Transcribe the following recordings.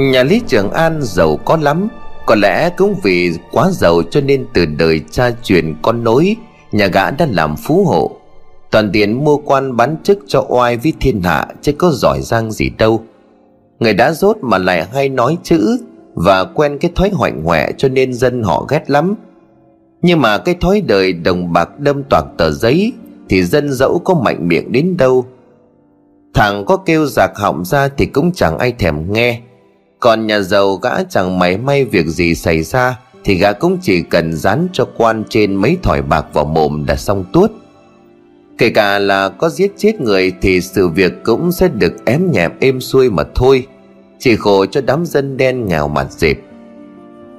Nhà Lý Trường An giàu có lắm. Có lẽ cũng vì quá giàu cho nên từ đời cha truyền con nối, Nhà gã đã làm phú hộ. Toàn tiền mua quan bán chức cho oai với thiên hạ, Chứ có giỏi giang gì đâu. Người đã rốt mà lại hay nói chữ Và quen cái thói hoạnh hoẹ cho nên dân họ ghét lắm. Nhưng mà cái thói đời đồng bạc đâm toạc tờ giấy Thì dân dẫu có mạnh miệng đến đâu. Thằng có kêu giạc họng ra thì cũng chẳng ai thèm nghe. Còn nhà giàu gã chẳng máy may việc gì xảy ra, Thì gã cũng chỉ cần dán cho quan trên mấy thỏi bạc vào mồm đã xong tuốt. Kể cả là có giết chết người thì sự việc cũng sẽ được ém nhẹm êm xuôi mà thôi, Chỉ khổ cho đám dân đen nghèo mặt dịp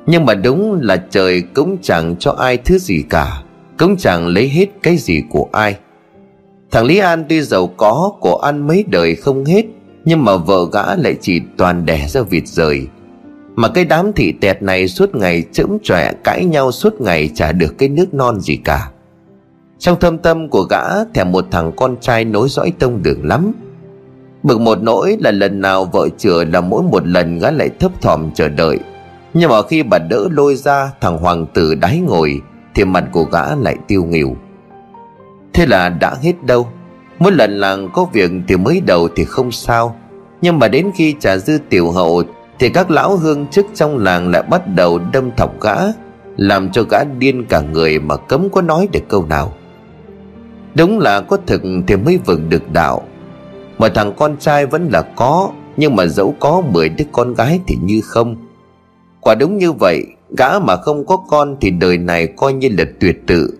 Nhưng mà đúng là trời cũng chẳng cho ai thứ gì cả, Cũng chẳng lấy hết cái gì của ai. Thằng Lý An tuy giàu có, Của ăn mấy đời không hết nhưng mà vợ gã lại chỉ toàn đẻ ra vịt rời. Mà cái đám thị tẹt này suốt ngày chững chọe Cãi nhau suốt ngày chả được cái nước non gì cả. Trong thâm tâm của gã, thèm một thằng con trai nối dõi tông đường lắm. Bực một nỗi là lần nào vợ chừa là mỗi một lần gã lại thấp thỏm chờ đợi. Nhưng mà khi bà đỡ lôi ra, thằng hoàng tử đáy ngồi, Thì mặt của gã lại tiêu nghỉu Thế là đã hết đâu? Mỗi lần làng có việc thì mới đầu thì không sao. Nhưng mà đến khi trả dư tiểu hậu Thì các lão hương chức trong làng lại bắt đầu đâm thọc gã, Làm cho gã điên cả người mà cấm có nói được câu nào. Đúng là có thực thì mới vừng được đạo. Mà thằng con trai vẫn là có, Nhưng mà dẫu có 10 đứa con gái thì như không. Quả đúng như vậy, Gã mà không có con thì đời này coi như là tuyệt tự.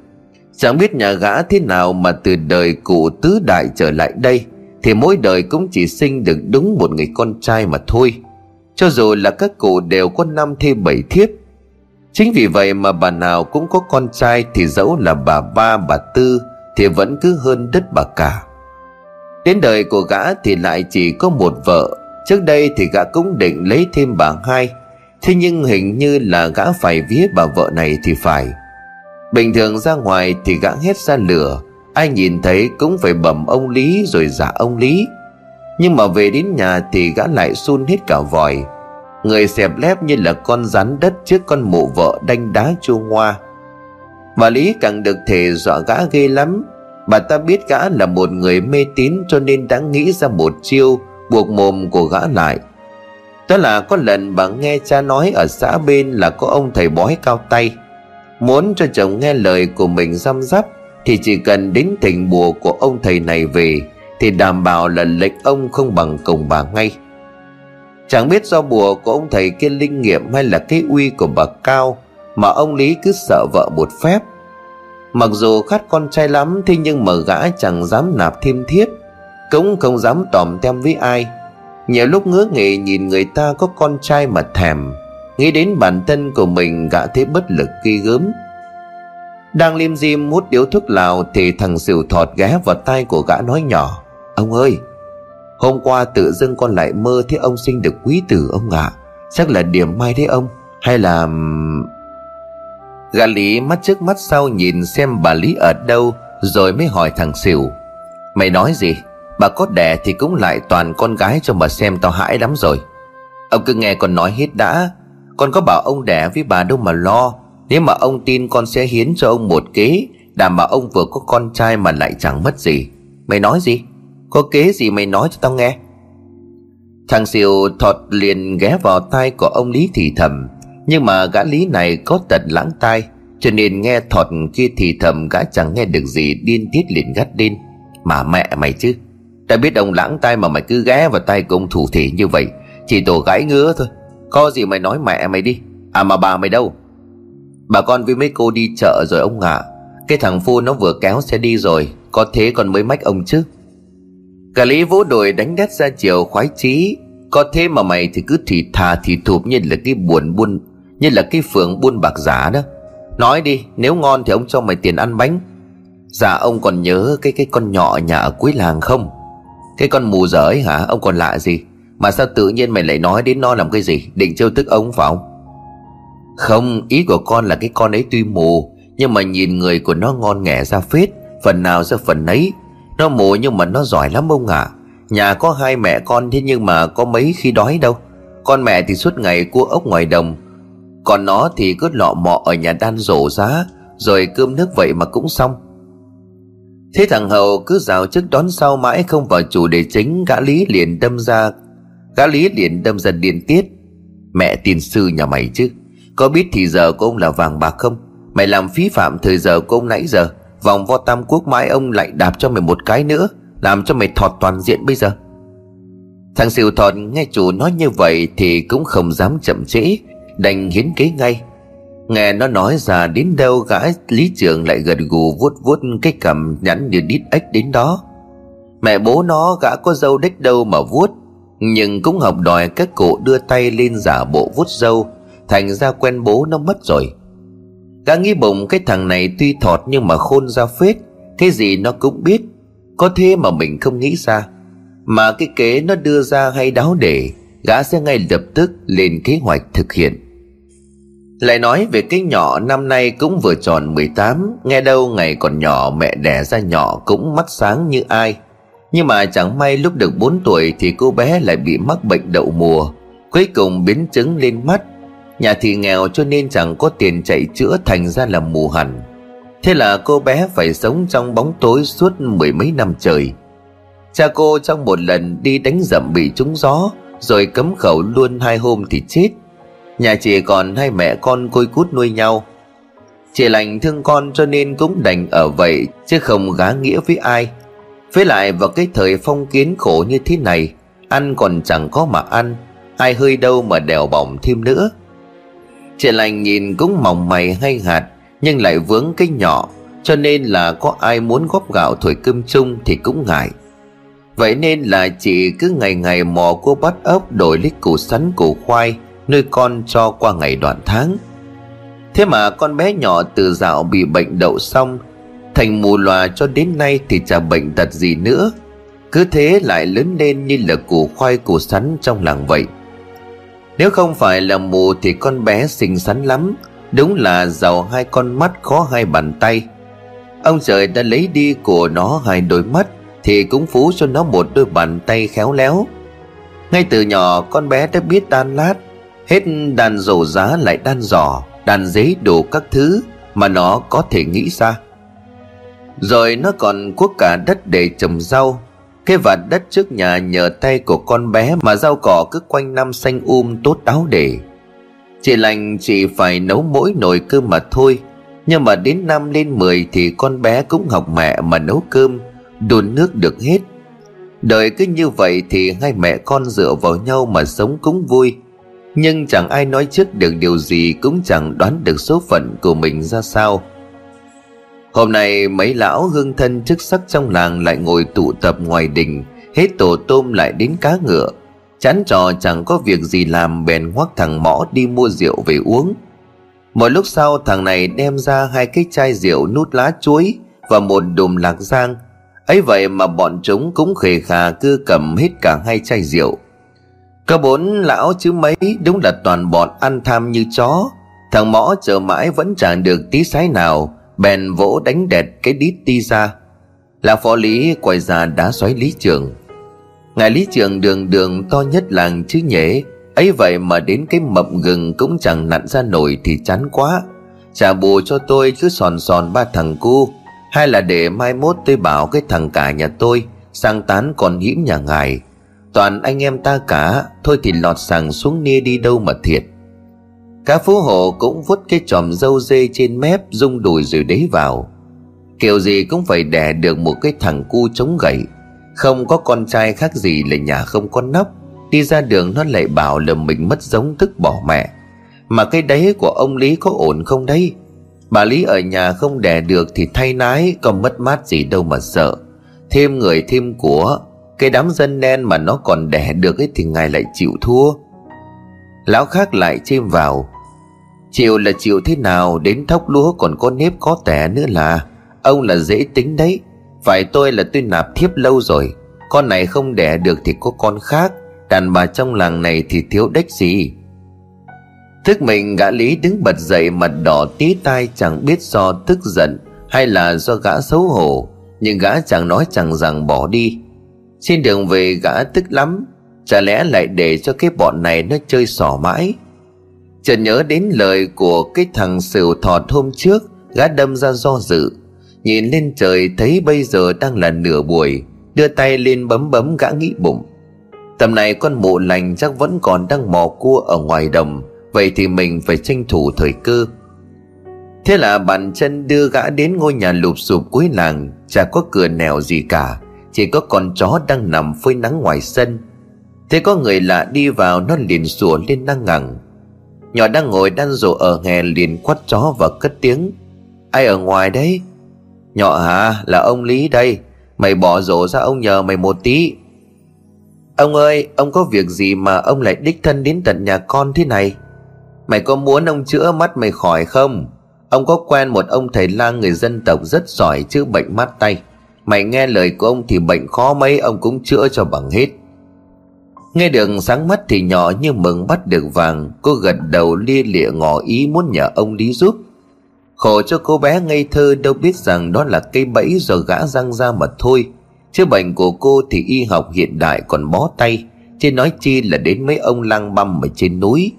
Chẳng biết nhà gã thế nào mà từ đời cụ tứ đại trở lại đây, Thì mỗi đời cũng chỉ sinh được đúng một người con trai mà thôi. Cho dù là các cụ đều có năm thêm bảy thiếp. Chính vì vậy mà bà nào cũng có con trai Thì dẫu là bà ba, bà tư, thì vẫn cứ hơn đất bà cả. Đến đời của gã thì lại chỉ có một vợ. Trước đây thì gã cũng định lấy thêm bà hai. Thế nhưng hình như là gã phải vía bà vợ này thì phải bình thường ra ngoài thì gã hết ra lửa. Ai nhìn thấy cũng phải bẩm ông lý rồi giả ông lý. Nhưng mà về đến nhà thì gã lại sun hết cả vòi. Người xẹp lép như là con rắn đất trước con mụ vợ đanh đá chua ngoa. Bà Lý càng được thể dọa gã ghê lắm. Bà ta biết gã là một người mê tín cho nên đã nghĩ ra một chiêu buộc mồm của gã lại. Đó là có lần bà nghe cha nói ở xã bên là có ông thầy bói cao tay. Muốn cho chồng nghe lời của mình răm rắp, Thì chỉ cần đến thỉnh bùa của ông thầy này về, Thì đảm bảo là lệnh ông không bằng cùng bà ngay. Chẳng biết do bùa của ông thầy kia linh nghiệm hay là cái uy của bà Cao, Mà ông Lý cứ sợ vợ một phép. Mặc dù khát con trai lắm, Thế nhưng mà gã chẳng dám nạp thêm thiết, Cũng không dám tòm tem với ai. Nhiều lúc ngứa nghề nhìn người ta có con trai mà thèm. Nghĩ đến bản thân của mình gã thấy bất lực ghi gớm. Đang liêm diêm hút điếu thuốc lào Thì thằng xỉu thọt ghé vào tay của gã nói nhỏ, Ông ơi, Hôm qua tự dưng con lại mơ thấy ông sinh được quý tử ông ạ. À. Chắc là điểm may đấy ông, Hay là Gã Lý mắt trước mắt sau nhìn xem bà Lý ở đâu, Rồi mới hỏi thằng xỉu, Mày nói gì? Bà có đẻ thì cũng lại toàn con gái cho bà xem tao hãi lắm rồi. Ông cứ nghe con nói hết đã con có bảo ông đẻ với bà đâu mà lo. Nếu mà ông tin con sẽ hiến cho ông một kế, Đảm bảo ông vừa có con trai mà lại chẳng mất gì. Mày nói gì? Có kế gì mày nói cho tao nghe? Thằng xỉu thọt liền ghé vào tai của ông Lý thì thầm nhưng mà gã lý này có tật lãng tai, Cho nên nghe thọt kia thì thầm gã chẳng nghe được gì, điên tiết liền gắt lên. Mà mẹ mày chứ Ta biết ông lãng tai mà mày cứ ghé vào tay của ông thủ thể như vậy, Chỉ tổ gãi ngứa thôi. Có gì mày nói mẹ mày đi. À mà bà mày đâu? Bà con với mấy cô đi chợ rồi ông ạ. À. Cái thằng phu nó vừa kéo xe đi rồi, Có thế còn mới mách ông chứ. Cả lý vỗ đồi đánh đét ra chiều khoái chí. Có thế mà mày thì cứ thì thà thì thụp như là cái buồn buôn, như là cái phường buôn bạc giả đó. Nói đi, nếu ngon thì ông cho mày tiền ăn bánh. Dạ ông còn nhớ cái cái con nhỏ nhà ở cuối làng không? Cái con mù dở ấy hả? Ông còn lạ gì? Mà sao tự nhiên mày lại nói đến nó làm cái gì? Định trêu tức ông phải không? Không, ý của con là cái con ấy tuy mù, Nhưng mà nhìn người của nó ngon nghẻ ra phết. Phần nào ra phần ấy Nó mù nhưng mà nó giỏi lắm ông ạ. À. Nhà có hai mẹ con, thế nhưng mà có mấy khi đói đâu. Con mẹ thì suốt ngày cua ốc ngoài đồng. Còn nó thì cứ lọ mọ ở nhà đan rổ giá, Rồi cơm nước vậy mà cũng xong. Thế thằng Hậu cứ rào trước đón sau mãi không vào chủ đề chính, Gã Lý liền đâm ra Gã Lý liền đâm ra điên tiết. Mẹ tiền sư nhà mày chứ? Có biết thì giờ của ông là vàng bạc không? Mày làm phí phạm thời giờ của ông nãy giờ. Vòng vo tam quốc mãi ông lại đạp cho mày một cái nữa, Làm cho mày thọt toàn diện bây giờ. Thằng siêu thọt nghe chủ nói như vậy Thì cũng không dám chậm trễ, Đành hiến kế ngay. Nghe nó nói ra đến đâu, gã lý trưởng lại gật gù vuốt vuốt cái cầm nhẵn như đít ếch đến đó. Mẹ bố nó gã có dâu đếch đâu mà vuốt. Nhưng cũng học đòi các cụ đưa tay lên giả bộ vuốt dâu Thành ra quen bố nó mất rồi. Gã nghĩ bụng cái thằng này tuy thọt nhưng mà khôn ra phết Cái gì nó cũng biết. Có thế mà mình không nghĩ ra. Mà cái kế nó đưa ra hay đáo để, Gã sẽ ngay lập tức lên kế hoạch thực hiện. Lại nói về cái nhỏ năm nay cũng vừa tròn 18 Nghe đâu ngày còn nhỏ mẹ đẻ ra nhỏ cũng mắt sáng như ai. Nhưng mà chẳng may lúc được 4 tuổi thì cô bé lại bị mắc bệnh đậu mùa. Cuối cùng biến chứng lên mắt. Nhà thì nghèo cho nên chẳng có tiền chạy chữa thành ra là mù hẳn. Thế là cô bé phải sống trong bóng tối suốt mười mấy năm trời. Cha cô trong một lần đi đánh dậm bị trúng gió, Rồi cấm khẩu luôn hai hôm thì chết. Nhà chị còn hai mẹ con côi cút nuôi nhau. Chị lành thương con cho nên cũng đành ở vậy, Chứ không gá nghĩa với ai. Với lại vào cái thời phong kiến khổ như thế này, Ăn còn chẳng có mà ăn, Ai hơi đâu mà đèo bỏng thêm nữa. Chị lành nhìn cũng mỏng mày hay hạt, Nhưng lại vướng cái nhỏ, Cho nên là có ai muốn góp gạo thổi cơm chung thì cũng ngại. Vậy nên là chị cứ ngày ngày mò cua bắt ốc đổi lít củ sắn, củ khoai, nuôi con cho qua ngày đoạn tháng. Thế mà con bé nhỏ từ dạo bị bệnh đậu xong thành mù lòa cho đến nay thì chả bệnh tật gì nữa. Cứ thế lại lớn lên như là củ khoai củ sắn trong làng vậy. Nếu không phải là mù thì con bé xinh xắn lắm. Đúng là giàu hai con mắt, khó hai bàn tay. Ông trời đã lấy đi của nó hai đôi mắt thì cũng phú cho nó một đôi bàn tay khéo léo. Ngay từ nhỏ, con bé đã biết đan lát. Hết đàn dầu giá lại đan giỏ Đàn giấy đủ các thứ Mà nó có thể nghĩ ra. Rồi nó còn cuốc cả đất để trồng rau. Cái vạt đất trước nhà nhờ tay của con bé Mà rau cỏ cứ quanh năm xanh um tốt đáo để. Chị lành chỉ phải nấu mỗi nồi cơm mà thôi. Nhưng mà đến năm lên 10 Thì con bé cũng học mẹ mà nấu cơm, Đun nước được hết. Đời cứ như vậy thì hai mẹ con dựa vào nhau mà sống cũng vui. Nhưng chẳng ai nói trước được điều gì, cũng chẳng đoán được số phận của mình ra sao hôm nay mấy lão hương thân chức sắc trong làng lại ngồi tụ tập ngoài đình, hết tổ tôm lại đến cá ngựa. Chán trò chẳng có việc gì làm, bèn ngoắc thằng mõ đi mua rượu về uống. Một lúc sau, thằng này đem ra hai cái chai rượu nút lá chuối và một đùm lạc giang. Ấy vậy mà bọn chúng cũng khề khà cứ cầm hết cả hai chai rượu. Có bốn lão chứ mấy, đúng là toàn bọn ăn tham như chó. Thằng mõ chờ mãi vẫn chẳng được tí sái nào Bèn vỗ đánh đẹt cái đít ti ra. Là phó lý quay ra đá xoáy lý trường. Ngài lý trường đường đường to nhất làng chứ nhễ. Ấy vậy mà đến cái mập gừng cũng chẳng nặn ra nổi thì chán quá. Trả bù cho tôi cứ sòn sòn ba thằng cu. Hay là để mai mốt tôi bảo cái thằng cả nhà tôi Sang tán còn hiểm nhà ngài. Toàn anh em ta cả, Thôi thì lọt sàng xuống nia đi đâu mà thiệt. Cá phú hộ cũng vút cái tròm dâu dê trên mép, Rung đùi rồi đấy vào. Kiểu gì cũng phải đẻ được một cái thằng cu chống gậy. Không có con trai khác gì là nhà không có nóc. Đi ra đường nó lại bảo là mình mất giống tức bỏ mẹ. Mà cái đấy của ông Lý có ổn không đấy? Bà Lý ở nhà không đẻ được thì thay nái Còn mất mát gì đâu mà sợ. Thêm người thêm của, cái đám dân đen mà nó còn đẻ được ấy thì ngài lại chịu thua. Lão khác lại chêm vào. Chịu là chịu thế nào, Đến thóc lúa còn có nếp có tẻ nữa là. Ông là dễ tính đấy. Phải tôi là tôi nạp thiếp lâu rồi. Con này không đẻ được thì có con khác. Đàn bà trong làng này thì thiếu đếch gì. Thức mình gã lý đứng bật dậy mặt đỏ tí tai chẳng biết do tức giận Hay là do gã xấu hổ. Nhưng gã chẳng nói chẳng rằng bỏ đi. Trên đường về gã tức lắm. Chả lẽ lại để cho cái bọn này nó chơi sỏ mãi? Chợt nhớ đến lời của cái thằng sửu thọt hôm trước, Gã đâm ra do dự. Nhìn lên trời, thấy bây giờ đang là nửa buổi, Đưa tay lên bấm bấm gã nghĩ bụng. Tầm này con mụ lành chắc vẫn còn đang mò cua ở ngoài đồng, Vậy thì mình phải tranh thủ thời cơ. Thế là bàn chân đưa gã đến ngôi nhà lụp sụp cuối làng, Chả có cửa nẻo gì cả, Chỉ có con chó đang nằm phơi nắng ngoài sân. Thế có người lạ đi vào, Nó liền sủa lên năng ngẳng Nhỏ đang ngồi đan rổ ở hè liền quát chó và cất tiếng. Ai ở ngoài đấy? Nhỏ hả? Là ông Lý đây. Mày bỏ rổ ra ông nhờ mày một tí. Ông ơi, Ông có việc gì mà ông lại đích thân đến tận nhà con thế này? Mày có muốn ông chữa mắt mày khỏi không? Ông có quen một ông thầy lang người dân tộc rất giỏi chữa bệnh mắt tay. Mày nghe lời của ông thì bệnh khó mấy, ông cũng chữa cho bằng hết. Nghe được sáng mắt thì nhỏ như mừng bắt được vàng, Cô gật đầu lia lịa ngỏ ý muốn nhờ ông đi giúp. Khổ cho cô bé ngây thơ đâu biết rằng đó là cây bẫy do gã răng ra mà thôi. Chứ bệnh của cô thì y học hiện đại còn bó tay, Chứ nói chi là đến mấy ông lang băm ở trên núi.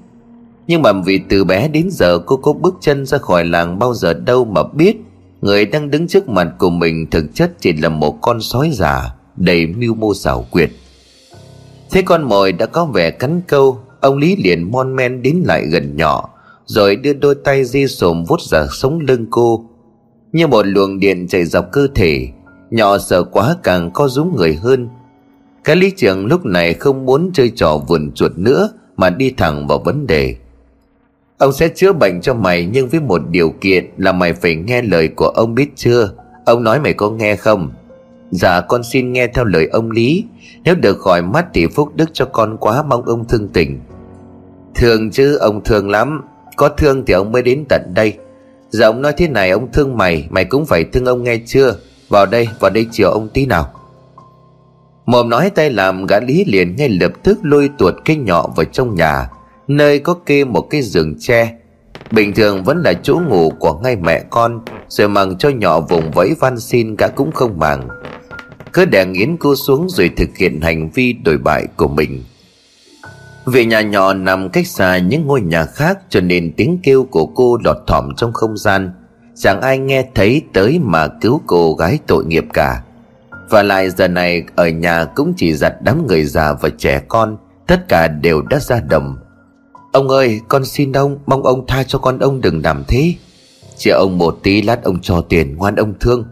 Nhưng mà vì từ bé đến giờ cô có bước chân ra khỏi làng bao giờ đâu mà biết. Người đang đứng trước mặt của mình thực chất chỉ là một con sói già, Đầy mưu mô xảo quyệt. Thế con mồi đã có vẻ cắn câu, Ông Lý liền mon men đến lại gần nhỏ, Rồi đưa đôi tay di sồm vút ra sống lưng cô. Như một luồng điện chạy dọc cơ thể, Nhỏ sợ quá càng co rúm người hơn. Cái lý trưởng lúc này không muốn chơi trò vườn chuột nữa, Mà đi thẳng vào vấn đề. Ông sẽ chữa bệnh cho mày, Nhưng với một điều kiện là mày phải nghe lời của ông biết chưa? Ông nói mày có nghe không? Dạ con xin nghe theo lời ông Lý. Nếu được khỏi mắt thì phúc đức cho con quá, mong ông thương tình. Thương chứ, ông thương lắm. Có thương thì ông mới đến tận đây. Dạ ông nói thế này, ông thương mày Mày cũng phải thương ông nghe chưa? Vào đây vào đây chiều ông tí nào. Mồm nói tay làm, gã Lý liền ngay lập tức lôi tuột cái nhỏ vào trong nhà, Nơi có kê một cái giường tre. Bình thường vẫn là chỗ ngủ của ngay mẹ con, Rồi mằng cho nhỏ vùng vẫy van xin cả cũng không màng cứ đè nghiến cô xuống rồi thực hiện hành vi đổi bại của mình. Vì nhà nhỏ nằm cách xa những ngôi nhà khác cho nên tiếng kêu của cô lọt thỏm trong không gian. Chẳng ai nghe thấy tới mà cứu cô gái tội nghiệp cả. Và lại giờ này ở nhà cũng chỉ giặt đám người già và trẻ con, tất cả đều đã ra đồng. Ông ơi, con xin ông, mong ông tha cho con ông đừng làm thế. Chị ông một tí lát ông cho tiền ngoan ông thương.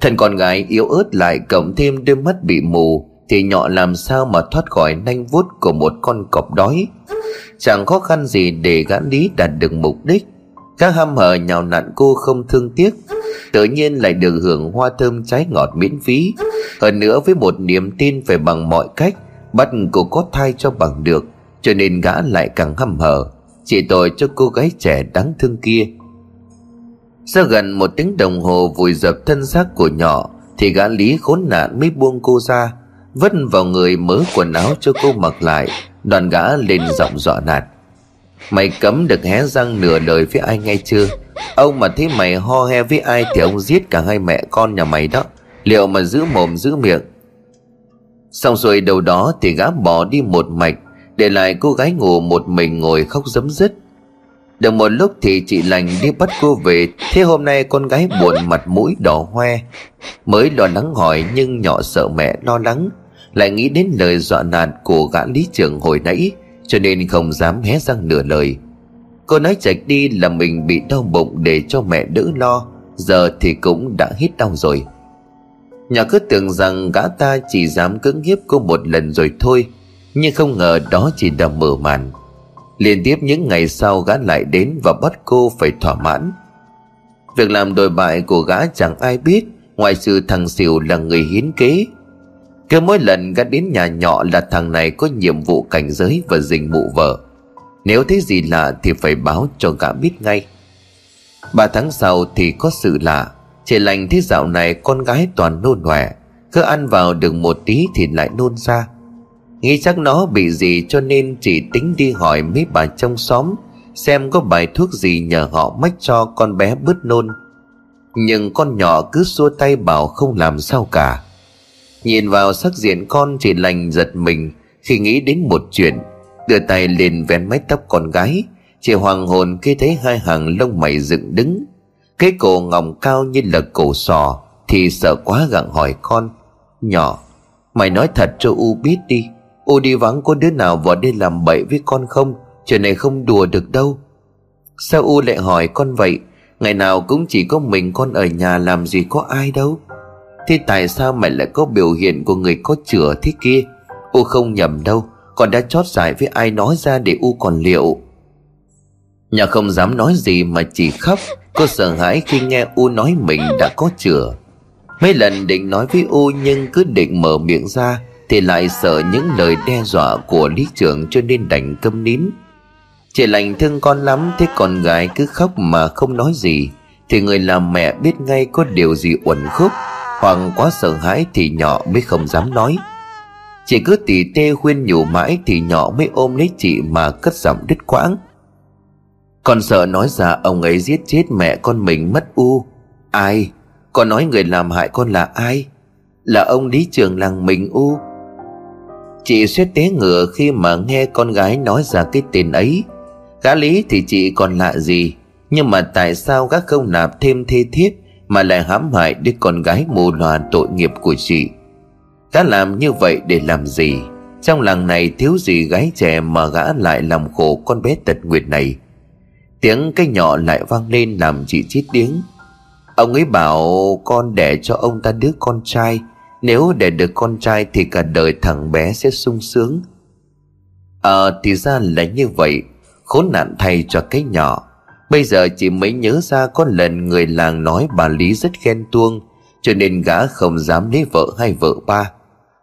Thân con gái yếu ớt lại cộng thêm đôi mắt bị mù, Thì nhỏ làm sao mà thoát khỏi nanh vuốt của một con cọp đói. Chẳng khó khăn gì để gã lý đạt được mục đích. Các ham hở nhào nặn cô không thương tiếc. Tự nhiên lại được hưởng hoa thơm trái ngọt miễn phí. Hơn nữa với một niềm tin phải bằng mọi cách, Bắt cô có thai cho bằng được, Cho nên gã lại càng hăm hở. Chỉ tội cho cô gái trẻ đáng thương kia sau gần một tiếng đồng hồ vùi dập thân xác của nhỏ, Thì gã lý khốn nạn mới buông cô ra Vất vào người mớ quần áo cho cô mặc lại. Đoàn gã lên giọng dọa nạt. Mày cấm được hé răng nửa lời với ai nghe chưa? Ông mà thấy mày ho he với ai Thì ông giết cả hai mẹ con nhà mày đó. Liệu mà giữ mồm giữ miệng? Xong rồi đầu đó thì gã bỏ đi một mạch, Để lại cô gái ngủ một mình ngồi khóc dấm dứt được một lúc thì chị lành đi bắt cô về. Thế hôm nay con gái buồn mặt mũi đỏ hoe. Mới lo lắng hỏi nhưng nhỏ sợ mẹ lo lắng. Lại nghĩ đến lời dọa nạt của gã lý trưởng hồi nãy, Cho nên không dám hé răng nửa lời. Cô nói chạch đi là mình bị đau bụng để cho mẹ đỡ lo. Giờ thì cũng đã hết đau rồi. Nhỏ cứ tưởng rằng gã ta chỉ dám cưỡng hiếp cô một lần rồi thôi. Nhưng không ngờ đó chỉ là mở màn. Liên tiếp những ngày sau gã lại đến và bắt cô phải thỏa mãn. Việc làm đồi bại của gã chẳng ai biết, Ngoài sự thằng xỉu là người hiến kế. Cứ mỗi lần gã đến nhà nhỏ là thằng này có nhiệm vụ cảnh giới và dình mụ vợ. Nếu thấy gì lạ thì phải báo cho gã biết ngay. Ba tháng sau thì có sự lạ. Chị lành thấy dạo này con gái toàn nôn nòe Cứ ăn vào được một tí thì lại nôn ra. Nghĩ chắc nó bị gì cho nên chỉ tính đi hỏi mấy bà trong xóm, Xem có bài thuốc gì nhờ họ mách cho con bé bứt nôn. Nhưng con nhỏ cứ xua tay bảo không làm sao cả. Nhìn vào sắc diện con chỉ lành giật mình Khi nghĩ đến một chuyện. Đưa tay lên vén mái tóc con gái, Chị hoàng hồn khi thấy hai hàng lông mày dựng đứng. Cái cổ ngọng cao như là cổ sò, Thì sợ quá gặng hỏi con, Nhỏ, Mày nói thật cho U biết đi U đi vắng có đứa nào vào đây làm bậy với con không? Chuyện này không đùa được đâu. Sao U lại hỏi con vậy? Ngày nào cũng chỉ có mình con ở nhà làm gì có ai đâu. Thế tại sao mày lại có biểu hiện của người có chữa thế kia? U không nhầm đâu, Con đã chót giải với ai nói ra để U còn liệu. Nhà không dám nói gì mà chỉ khóc Cô sợ hãi khi nghe U nói mình đã có chữa. Mấy lần định nói với U nhưng cứ định mở miệng ra thì lại sợ những lời đe dọa của lý trưởng cho nên đành câm nín. Chị lành thương con lắm, Thế con gái cứ khóc mà không nói gì, Thì người làm mẹ biết ngay có điều gì uẩn khúc, Hoặc quá sợ hãi thì nhỏ mới không dám nói. Chị cứ tỉ tê khuyên nhủ mãi Thì nhỏ mới ôm lấy chị mà cất giọng đứt quãng. Con sợ nói ra ông ấy giết chết mẹ con mình mất u. Ai? Con nói người làm hại con là ai? Là ông lý trường làng mình u. Chị suýt té ngựa khi mà nghe con gái nói ra cái tên ấy. Gã lý thì chị còn lạ gì? Nhưng mà tại sao gã không nạp thêm thê thiếp Mà lại hãm hại đứa con gái mù loà tội nghiệp của chị? Gã làm như vậy để làm gì? Trong làng này thiếu gì gái trẻ Mà gã lại làm khổ con bé tật nguyệt này? Tiếng cái nhỏ lại vang lên làm chị chít tiếng Ông ấy bảo con đẻ cho ông ta đứa con trai nếu đẻ được con trai thì cả đời thằng bé sẽ sung sướng. Ờ à, thì ra là như vậy. Khốn nạn thay cho cái nhỏ. Bây giờ chị mới nhớ ra có lần người làng nói bà Lý rất ghen tuông Cho nên gã không dám lấy vợ hay vợ ba.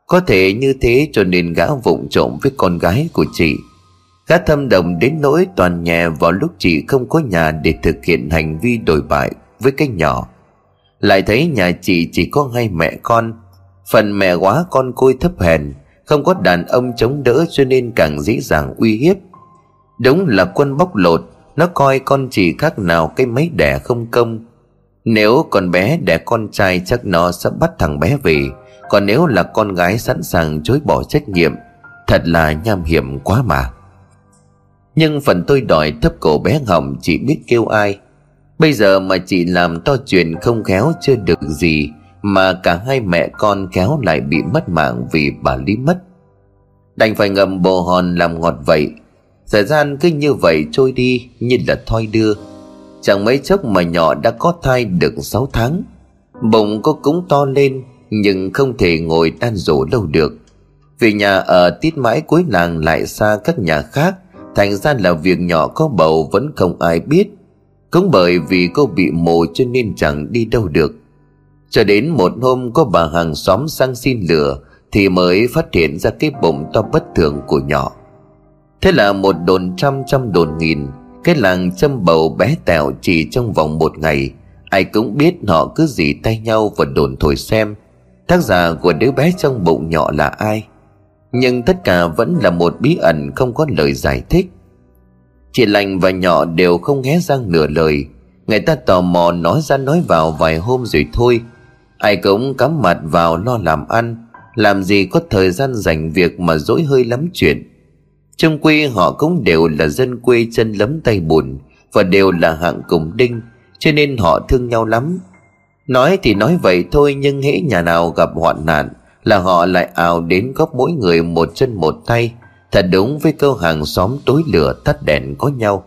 Có thể như thế cho nên gã vụng trộm với con gái của chị. Gã thâm đồng đến nỗi toàn nhà vào lúc chị không có nhà để thực hiện hành vi đổi bại với cái nhỏ. Lại thấy nhà chị chỉ có hai mẹ con Phần mẹ quá con côi thấp hèn, Không có đàn ông chống đỡ cho nên càng dễ dàng uy hiếp. Đúng là quân bóc lột, Nó coi con chỉ khác nào cái máy đẻ không công. Nếu con bé đẻ con trai chắc nó sẽ bắt thằng bé về, Còn nếu là con gái sẵn sàng chối bỏ trách nhiệm, Thật là nham hiểm quá mà. Nhưng phần tôi đòi thấp cổ bé hỏng chỉ biết kêu ai. Bây giờ mà chị làm to chuyện không khéo chưa được gì mà cả hai mẹ con kéo lại bị mất mạng vì bà Lý mất. Đành phải ngầm bồ hòn làm ngọt vậy. Thời gian cứ như vậy trôi đi như là thoi đưa. Chẳng mấy chốc mà nhỏ đã có thai được 6 tháng. Bụng có cũng to lên, Nhưng không thể ngồi đan rổ lâu được. Vì nhà ở tít mãi cuối làng lại xa các nhà khác, Thành ra là việc nhỏ có bầu vẫn không ai biết. Cũng bởi vì cô bị mồ cho nên chẳng đi đâu được. Cho đến một hôm có bà hàng xóm sang xin lửa, Thì mới phát hiện ra cái bụng to bất thường của nhỏ. Thế là một đồn trăm trăm đồn nghìn, Cái làng châm bầu bé tẹo chỉ trong vòng một ngày. Ai cũng biết họ cứ dì tay nhau và đồn thổi xem, Tác giả của đứa bé trong bụng nhỏ là ai. Nhưng tất cả vẫn là một bí ẩn không có lời giải thích. Chị lành và nhỏ đều không hé răng nửa lời. Người ta tò mò nói ra nói vào vài hôm rồi thôi Ai cũng cắm mặt vào lo làm ăn, Làm gì có thời gian dành việc mà dỗi hơi lắm chuyện. Trong quê họ cũng đều là dân quê chân lấm tay bùn, Và đều là hạng cùng đinh, Cho nên họ thương nhau lắm. Nói thì nói vậy thôi, Nhưng hễ nhà nào gặp hoạn nạn Là họ lại ào đến góp mỗi người một chân một tay. Thật đúng với câu hàng xóm tối lửa tắt đèn có nhau.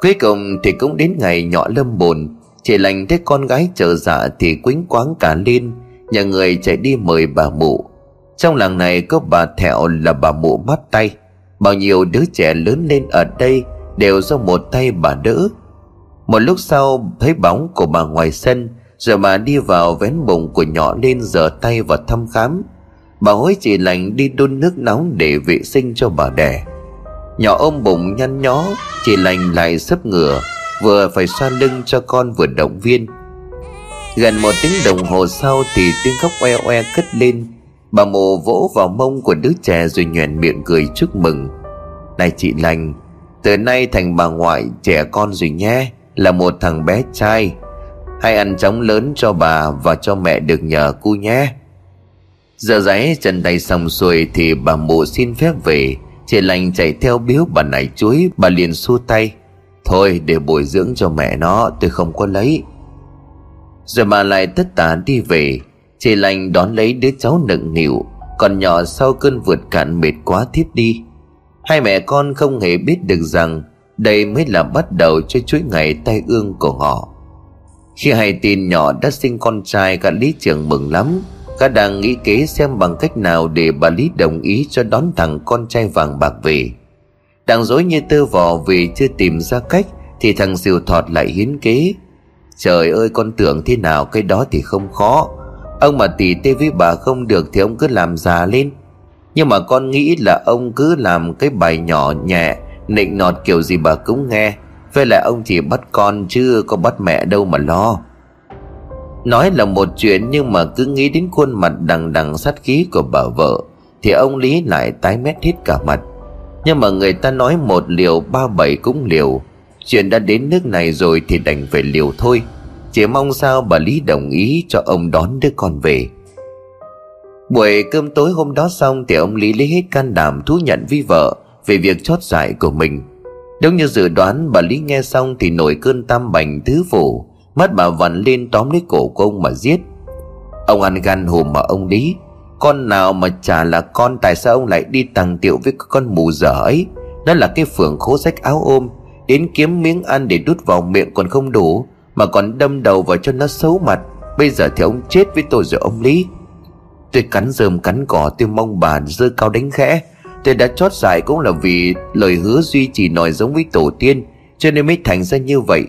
Cuối cùng thì cũng đến ngày nhỏ lâm bồn chị lành thấy con gái trở dạ thì quýnh quáng cả lên, Nhà người chạy đi mời bà mụ. Trong làng này có bà thẹo là bà mụ bắt tay. Bao nhiêu đứa trẻ lớn lên ở đây Đều do một tay bà đỡ. Một lúc sau, thấy bóng của bà ngoài sân, Rồi bà đi vào vén bụng của nhỏ lên giở tay và thăm khám. Bà hối chị lành đi đun nước nóng Để vệ sinh cho bà đẻ. Nhỏ ôm bụng nhăn nhó Chị lành lại sấp ngửa. Vừa phải xoa lưng cho con vừa động viên. Gần một tiếng đồng hồ sau Thì tiếng khóc oe oe cất lên. Bà mồ vỗ vào mông của đứa trẻ rồi nhoẻn miệng cười chúc mừng. Này chị lành, Từ nay thành bà ngoại trẻ con rồi nhé, Là một thằng bé trai. Hãy ăn chóng lớn cho bà và cho mẹ được nhờ cu nhé. Giờ giấy chân tay xong xuôi Thì bà mụ xin phép về. Chị lành chạy theo biếu bà nải chuối, Bà liền xua tay. Thôi để bồi dưỡng cho mẹ nó, Tôi không có lấy. Rồi bà lại tất tả đi về, Chị lành đón lấy đứa cháu nựng nịu, Còn nhỏ sau cơn vượt cạn mệt quá thiếp đi. Hai mẹ con không hề biết được rằng Đây mới là bắt đầu cho chuỗi ngày tai ương của họ. Khi hay tin nhỏ đã sinh con trai, Cả lý trưởng mừng lắm. Cả đang nghĩ kế xem bằng cách nào Để bà Lý đồng ý cho đón thằng con trai vàng bạc về. Đang dối như tơ vò vì chưa tìm ra cách, Thì thằng diều thọt lại hiến kế. Trời ơi, con tưởng thế nào, cái đó thì không khó. Ông mà tỉ tê với bà không được Thì ông cứ làm già lên. Nhưng mà con nghĩ là ông cứ làm cái bài nhỏ nhẹ, Nịnh nọt kiểu gì bà cũng nghe. Với lại ông chỉ bắt con chứ có bắt mẹ đâu mà lo. Nói là một chuyện nhưng mà cứ nghĩ đến khuôn mặt đằng đằng sát khí của bà vợ, Thì ông Lý lại tái mét hết cả mặt. Nhưng mà người ta nói một liều, ba bảy cũng liều. Chuyện đã đến nước này rồi thì đành phải liều thôi. Chỉ mong sao bà Lý đồng ý cho ông đón đứa con về. Buổi cơm tối hôm đó xong thì ông Lý lấy hết can đảm thú nhận với vợ Về việc chót dại của mình. Đúng như dự đoán, bà Lý nghe xong thì nổi cơn tam bành thứ phủ. Mắt bà vặn lên tóm lấy cổ của ông mà giết. Ông ăn gan hùm mà ông Lý con nào mà chả là con, Tại sao ông lại đi tàng tiệu với con mù dở ấy? Nó là cái phường khố rách áo ôm, Đến kiếm miếng ăn để đút vào miệng còn không đủ, Mà còn đâm đầu vào cho nó xấu mặt. Bây giờ thì ông chết với tôi rồi, ông Lý. Tôi cắn rơm cắn cỏ, tôi mong bà dơ cao đánh khẽ. Tôi đã chót dài cũng là vì lời hứa duy trì nói giống với tổ tiên, Cho nên mới thành ra như vậy.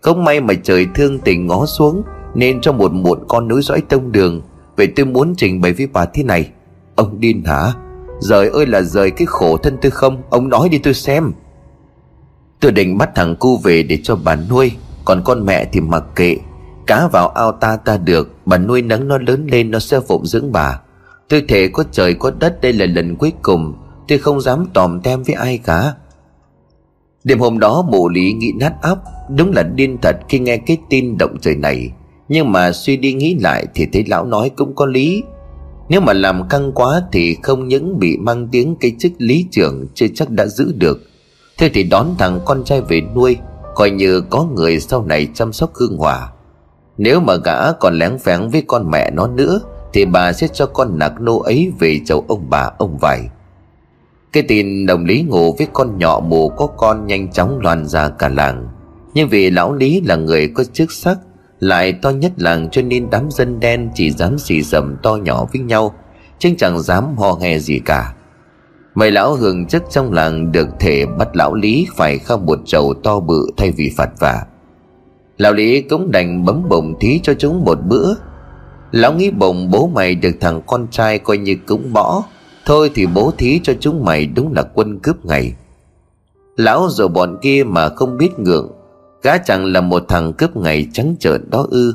Không may mà trời thương tình ngó xuống, Nên cho một muộn con nối dõi tông đường. Vậy tôi muốn trình bày với bà thế này. Ông điên hả? Rời ơi là rời cái khổ thân tôi không? Ông nói đi tôi xem. Tôi định bắt thằng cu về để cho bà nuôi, Còn con mẹ thì mặc kệ. Cá vào ao ta ta được, Bà nuôi nấng nó lớn lên nó sẽ phụng dưỡng bà. Tôi thể có trời có đất, Đây là lần cuối cùng. Tôi không dám tòm tem với ai cả. Đêm hôm đó mụ lý nghĩ nát óc, Đúng là điên thật khi nghe cái tin động trời này. Nhưng mà suy đi nghĩ lại Thì thấy lão nói cũng có lý. Nếu mà làm căng quá Thì không những bị mang tiếng cái chức lý trưởng Chưa chắc đã giữ được. Thế thì đón thằng con trai về nuôi, Coi như có người sau này chăm sóc hương hòa. Nếu mà gã còn lén phén với con mẹ nó nữa, Thì bà sẽ cho con nạc nô ấy về chầu ông bà, ông vải Cái tin đồng lý ngủ với con nhỏ mù có con nhanh chóng loan ra cả làng. Nhưng vì lão lý là người có chức sắc lại to nhất làng cho nên đám dân đen chỉ dám xì dầm to nhỏ với nhau, Chứ chẳng dám ho nghe gì cả Mấy lão hưởng chức trong làng được thể bắt lão Lý phải khao một chầu to bự thay vì phạt vả. Lão Lý cũng đành bấm bổng thí cho chúng một bữa. Lão nghĩ bổng bố mày được thằng con trai coi như cúng bỏ. Thôi thì bố thí cho chúng mày đúng là quân cướp ngày. Lão rồi bọn kia mà không biết ngượng. Gã chẳng là một thằng cướp ngày trắng trợn đó ư.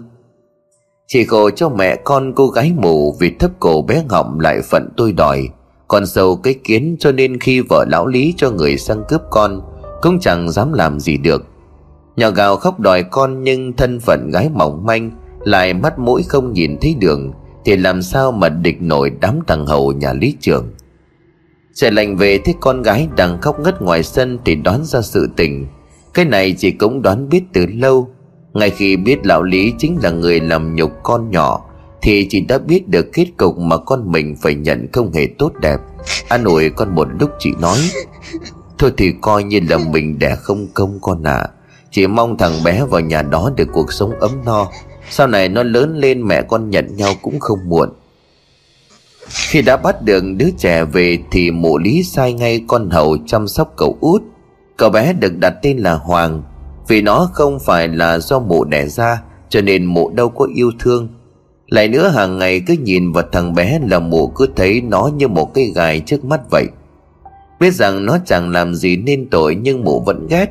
Chỉ khổ cho mẹ con cô gái mù vì thấp cổ bé ngọng lại phận tôi đòi, còn sâu cái kiến cho nên khi vợ lão lý cho người sang cướp con, Cũng chẳng dám làm gì được. Nhỏ gào khóc đòi con nhưng thân phận gái mỏng manh, Lại mắt mũi không nhìn thấy đường, Thì làm sao mà địch nổi đám thằng hầu nhà lý trường. Trời lành về thấy con gái đang khóc ngất ngoài sân Thì đoán ra sự tình. Cái này chị cũng đoán biết từ lâu. Ngay khi biết lão lý chính là người làm nhục con nhỏ, thì chị đã biết được kết cục mà con mình phải nhận không hề tốt đẹp. An ủi con một lúc chị nói, Thôi thì coi như là mình đẻ không công con ạ. À. Chỉ mong thằng bé vào nhà đó được cuộc sống ấm no. Sau này nó lớn lên mẹ con nhận nhau cũng không muộn. Khi đã bắt được đứa trẻ về Thì mụ lý sai ngay con hầu chăm sóc cậu út. Cậu bé được đặt tên là Hoàng, Vì nó không phải là do mụ đẻ ra, Cho nên mụ đâu có yêu thương. Lại nữa, hàng ngày cứ nhìn vào thằng bé là mụ cứ thấy nó như một cái gài trước mắt vậy. Biết rằng nó chẳng làm gì nên tội, nhưng mụ vẫn ghét.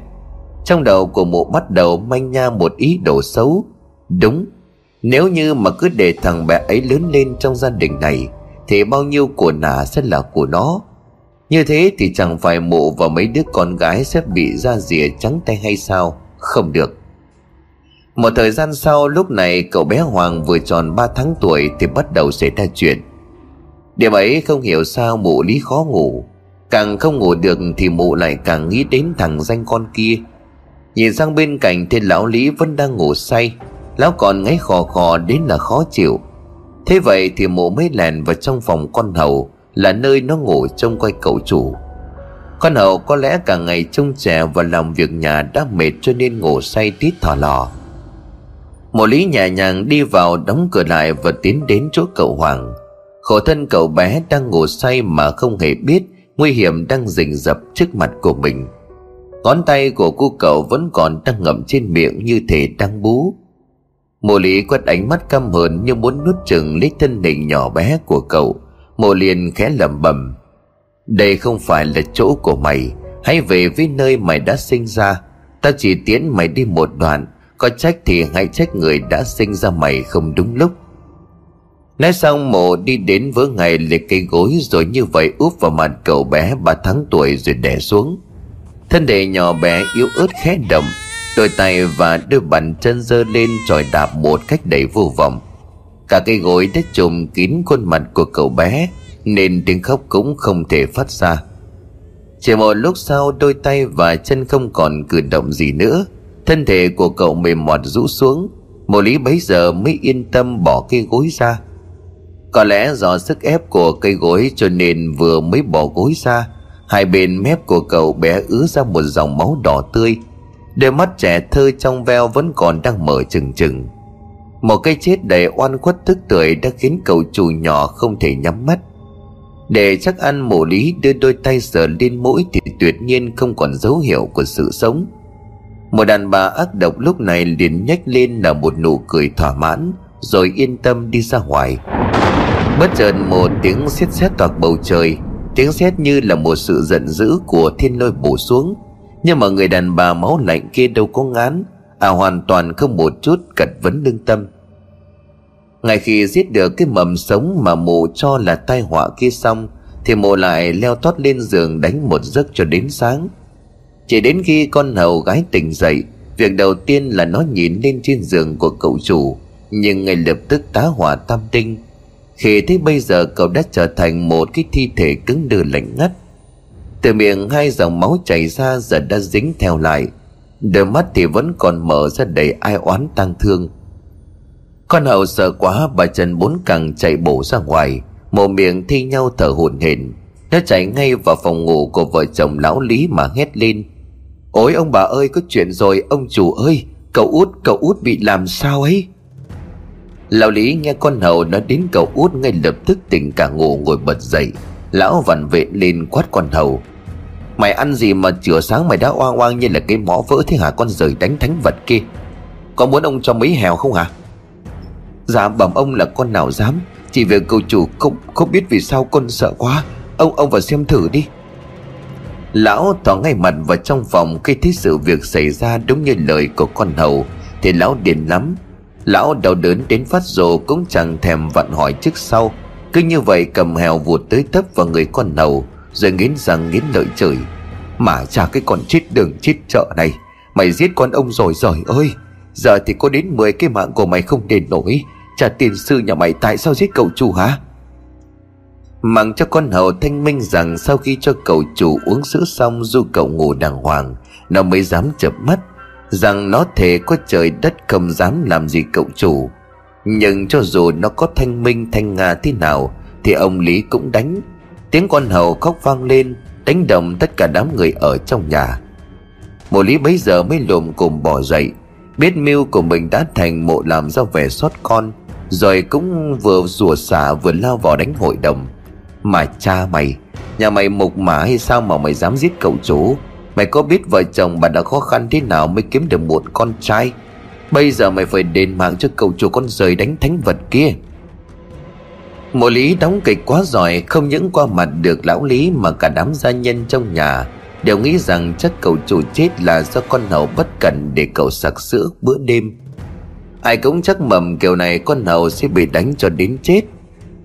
Trong đầu của mụ bắt đầu manh nha một ý đồ xấu. Đúng, Nếu như mà cứ để thằng bé ấy lớn lên trong gia đình này, Thì bao nhiêu của nả sẽ là của nó. Như thế thì chẳng phải mụ và mấy đứa con gái sẽ bị ra rìa trắng tay hay sao? Không được. Một thời gian sau, lúc này cậu bé Hoàng vừa tròn 3 tháng tuổi thì bắt đầu xảy ra chuyện. Điểm ấy không hiểu sao mụ lý khó ngủ. Càng không ngủ được thì mụ lại càng nghĩ đến thằng danh con kia. Nhìn sang bên cạnh thì lão Lý vẫn đang ngủ say. Lão còn ngáy khò khò đến là khó chịu. Thế vậy thì mụ mới lèn vào trong phòng con hầu. Là nơi nó ngủ trông coi cậu chủ. Con hậu có lẽ cả ngày trông trẻ và làm việc nhà đã mệt cho nên ngủ say tít thỏ lò. Mộ lý nhẹ nhàng đi vào đóng cửa lại và tiến đến chỗ cậu Hoàng. Khổ thân cậu bé đang ngủ say mà không hề biết Nguy hiểm đang rình rập trước mặt của mình. Ngón tay của cô cậu vẫn còn đang ngậm trên miệng như thể đang bú. Mộ lý quét ánh mắt căm hờn như muốn nuốt chừng lấy thân hình nhỏ bé của cậu. Mộ liền khẽ lẩm bẩm, Đây không phải là chỗ của mày. Hãy về với nơi mày đã sinh ra. Ta chỉ tiến mày đi một đoạn. Có trách thì hãy trách người đã sinh ra mày không đúng lúc. Nói xong, mộ đi đến với ngày liệt cây gối Rồi như vậy úp vào mặt cậu bé ba tháng tuổi rồi đè xuống. Thân thể nhỏ bé yếu ớt khẽ động, Đôi tay và đôi bàn chân giơ lên tròi đạp một cách đầy vô vọng. Cả cây gối đã trùm kín khuôn mặt của cậu bé, Nên tiếng khóc cũng không thể phát ra. Chỉ một lúc sau, đôi tay và chân không còn cử động gì nữa. Thân thể của cậu mềm mọt rũ xuống. Mộ lý bấy giờ mới yên tâm bỏ cây gối ra. Có lẽ do sức ép của cây gối cho nên vừa mới bỏ gối ra, Hai bên mép của cậu bé ứa ra một dòng máu đỏ tươi. Đôi mắt trẻ thơ trong veo vẫn còn đang mở trừng trừng. Một cái chết đầy oan khuất thức tuổi đã khiến cậu chủ nhỏ không thể nhắm mắt. Để chắc ăn mổ lý đưa đôi tay sờ lên mũi thì tuyệt nhiên không còn dấu hiệu của sự sống. Một đàn bà ác độc lúc này liền nhếch lên là một nụ cười thỏa mãn, Rồi yên tâm đi ra ngoài. Bất chợt một tiếng xét xét toạc bầu trời, Tiếng sét như là một sự giận dữ của thiên lôi bổ xuống. Nhưng mà người đàn bà máu lạnh kia đâu có ngán À hoàn toàn không một chút cật vấn lương tâm. Ngay khi giết được cái mầm sống mà mụ cho là tai họa kia xong, Thì mụ lại leo tót lên giường đánh một giấc cho đến sáng. Chỉ đến khi con hầu gái tỉnh dậy, Việc đầu tiên là nó nhìn lên trên giường của cậu chủ, Nhưng ngay lập tức tá hỏa tam tinh. Khi thấy bây giờ cậu đã trở thành một cái thi thể cứng đờ lạnh ngắt. Từ miệng hai dòng máu chảy ra giờ đã dính theo lại, Đôi mắt thì vẫn còn mở ra đầy ai oán tang thương. Con hậu sợ quá, bà chân bốn cẳng chạy bổ ra ngoài Mồm miệng thi nhau thở hổn hển. Nó chạy ngay vào phòng ngủ của vợ chồng lão Lý mà hét lên. Ôi, ông bà ơi, có chuyện rồi, ông chủ ơi, Cậu út cậu út bị làm sao ấy? Lão Lý nghe con hầu nói đến cậu út ngay lập tức tỉnh cả ngủ ngồi bật dậy. Lão vặn vệ lên quát con hầu Mày ăn gì mà chửa sáng mày đã oang oang như là cái mõ vỡ thế hả con rời đánh thánh vật kia? Có muốn ông cho mấy hèo không hả? Dạ bẩm ông là con nào dám? Chỉ việc cậu chủ không, không biết vì sao con sợ quá. Ông ông vào xem thử đi. Lão tỏ ngay mặt vào trong phòng Khi thấy sự việc xảy ra đúng như lời của con hầu Thì lão điền lắm. Lão đau đớn đến phát rồ cũng chẳng thèm vặn hỏi trước sau. Cứ như vậy cầm hèo vụt tới tấp vào người con hầu Rồi nghiến răng nghiến lợi chửi Mà cha cái con chết đường chết chợ này. Mày giết con ông rồi rồi ơi. Giờ thì có đến 10 cái mạng của mày không đền nổi. Trả tiền sư nhà mày tại sao giết cậu chủ hả? Mặng cho con hầu thanh minh rằng Sau khi cho cậu chủ uống sữa xong Du cậu ngủ đàng hoàng, Nó mới dám chập mắt rằng nó thể có trời đất không dám làm gì cậu chủ. Nhưng cho dù nó có thanh minh thanh nga thế nào, thì ông lý cũng đánh. Tiếng con hầu khóc vang lên, đánh động tất cả đám người ở trong nhà. Mộ lý bấy giờ mới lồm cùng bỏ dậy, biết mưu của mình đã thành mộ làm ra vẻ xót con rồi cũng vừa rủa xả vừa lao vào đánh hội đồng. Mà cha mày, nhà mày mục mã hay sao mà mày dám giết cậu chủ Mày có biết vợ chồng bà đã khó khăn thế nào mới kiếm được một con trai? Bây giờ mày phải đền mạng cho cậu chủ con rời đánh thánh vật kia. Mộ lý đóng kịch quá giỏi, Không những qua mặt được lão lý Mà cả đám gia nhân trong nhà Đều nghĩ rằng chắc cậu chủ chết là do con hầu bất cẩn Để cậu sặc sữa bữa đêm. Ai cũng chắc mầm kiểu này con hầu sẽ bị đánh cho đến chết.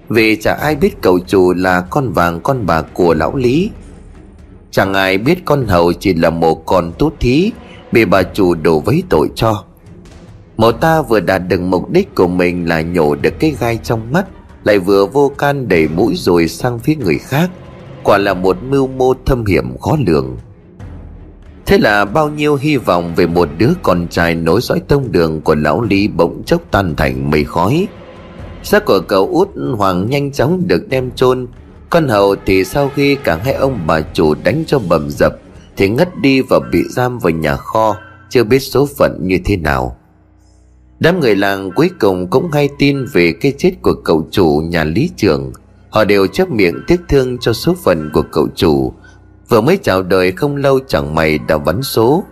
Vì chả ai biết cậu chủ là con vàng, con bạc của lão lý. Chẳng ai biết con hầu chỉ là một con tốt thí Bị bà chủ đổ vấy tội cho. Mộ ta vừa đạt được mục đích của mình là nhổ được cái gai trong mắt, Lại vừa vô can đẩy mũi rồi sang phía người khác. Quả là một mưu mô thâm hiểm khó lường. Thế là bao nhiêu hy vọng về một đứa con trai nối dõi tông đường của lão Lý bỗng chốc tan thành mây khói. Xác của cậu út Hoàng nhanh chóng được đem chôn. Con hầu thì sau khi cả hai ông bà chủ đánh cho bầm dập Thì ngất đi và bị giam vào nhà kho Chưa biết số phận như thế nào. Đám người làng cuối cùng cũng hay tin về cái chết của cậu chủ nhà lý trưởng, Họ đều chấp miệng tiếc thương cho số phận của cậu chủ. Vừa mới chào đời không lâu chẳng mày đã vắn số.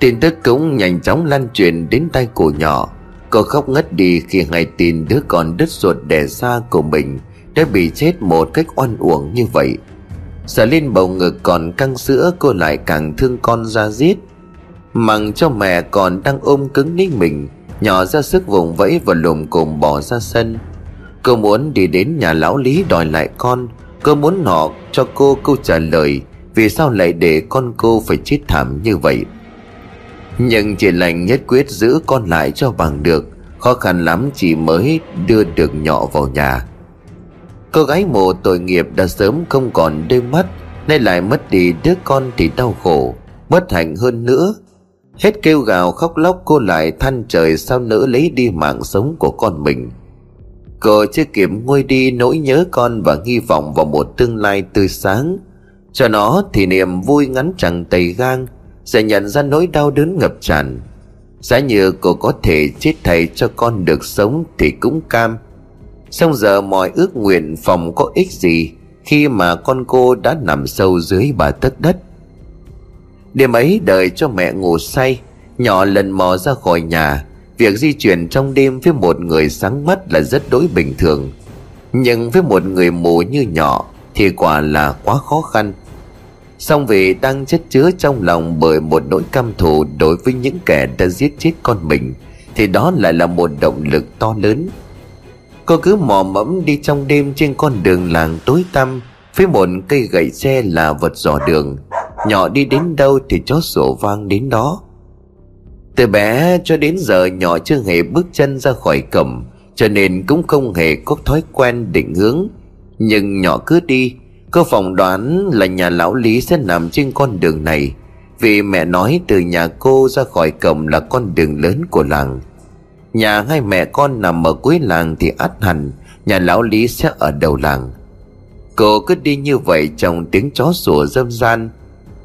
Tin tức cũng nhanh chóng lan truyền đến tay cổ nhỏ. Cô khóc ngất đi khi ngày tin đứa con đứt ruột đẻ xa của mình Đã bị chết một cách oan uổng như vậy. Sợ lên bầu ngực còn căng sữa, cô lại càng thương con ra giết Mằng cho mẹ còn đang ôm cứng lấy mình, Nhỏ ra sức vùng vẫy và lùm cùm bỏ ra sân. Cô muốn đi đến nhà lão Lý đòi lại con Cô muốn họ cho cô câu trả lời, Vì sao lại để con cô phải chết thảm như vậy? Nhưng chị lành nhất quyết giữ con lại cho bằng được, Khó khăn lắm chỉ mới đưa được nhỏ vào nhà. Cô gái mồ tội nghiệp đã sớm không còn đôi mắt, Nay lại mất đi đứa con thì đau khổ Bất hạnh hơn nữa. Hết kêu gào khóc lóc cô lại than trời sao nỡ lấy đi mạng sống của con mình. Cô chưa kịp nguôi đi nỗi nhớ con và hy vọng vào một tương lai tươi sáng. Cho nó thì niềm vui ngắn chẳng tầy gang, Sẽ nhận ra nỗi đau đớn ngập tràn. Giá như cô có thể chết thầy cho con được sống thì cũng cam. Xong giờ mọi ước nguyện phòng có ích gì Khi mà con cô đã nằm sâu dưới bà tấc đất? Đêm ấy đợi cho mẹ ngủ say, Nhỏ lần mò ra khỏi nhà. Việc di chuyển trong đêm với một người sáng mắt là rất đối bình thường. Nhưng với một người mù như nhỏ Thì quả là quá khó khăn. Song vì đang chất chứa trong lòng bởi một nỗi căm thù đối với những kẻ đã giết chết con mình, Thì đó lại là một động lực to lớn. Cô cứ mò mẫm đi trong đêm trên con đường làng tối tăm, Với một cây gậy tre là vật dò đường. Nhỏ đi đến đâu thì chó sổ vang đến đó từ bé cho đến giờ nhỏ chưa hề bước chân ra khỏi cổng, Cho nên cũng không hề có thói quen định hướng. Nhưng nhỏ cứ đi Cô phỏng đoán là nhà lão Lý sẽ nằm trên con đường này, Vì mẹ nói từ nhà cô ra khỏi cổng là con đường lớn của làng. Nhà hai mẹ con nằm ở cuối làng thì át hẳn, Nhà lão Lý sẽ ở đầu làng. Cô cứ đi như vậy trong tiếng chó sủa râm ran.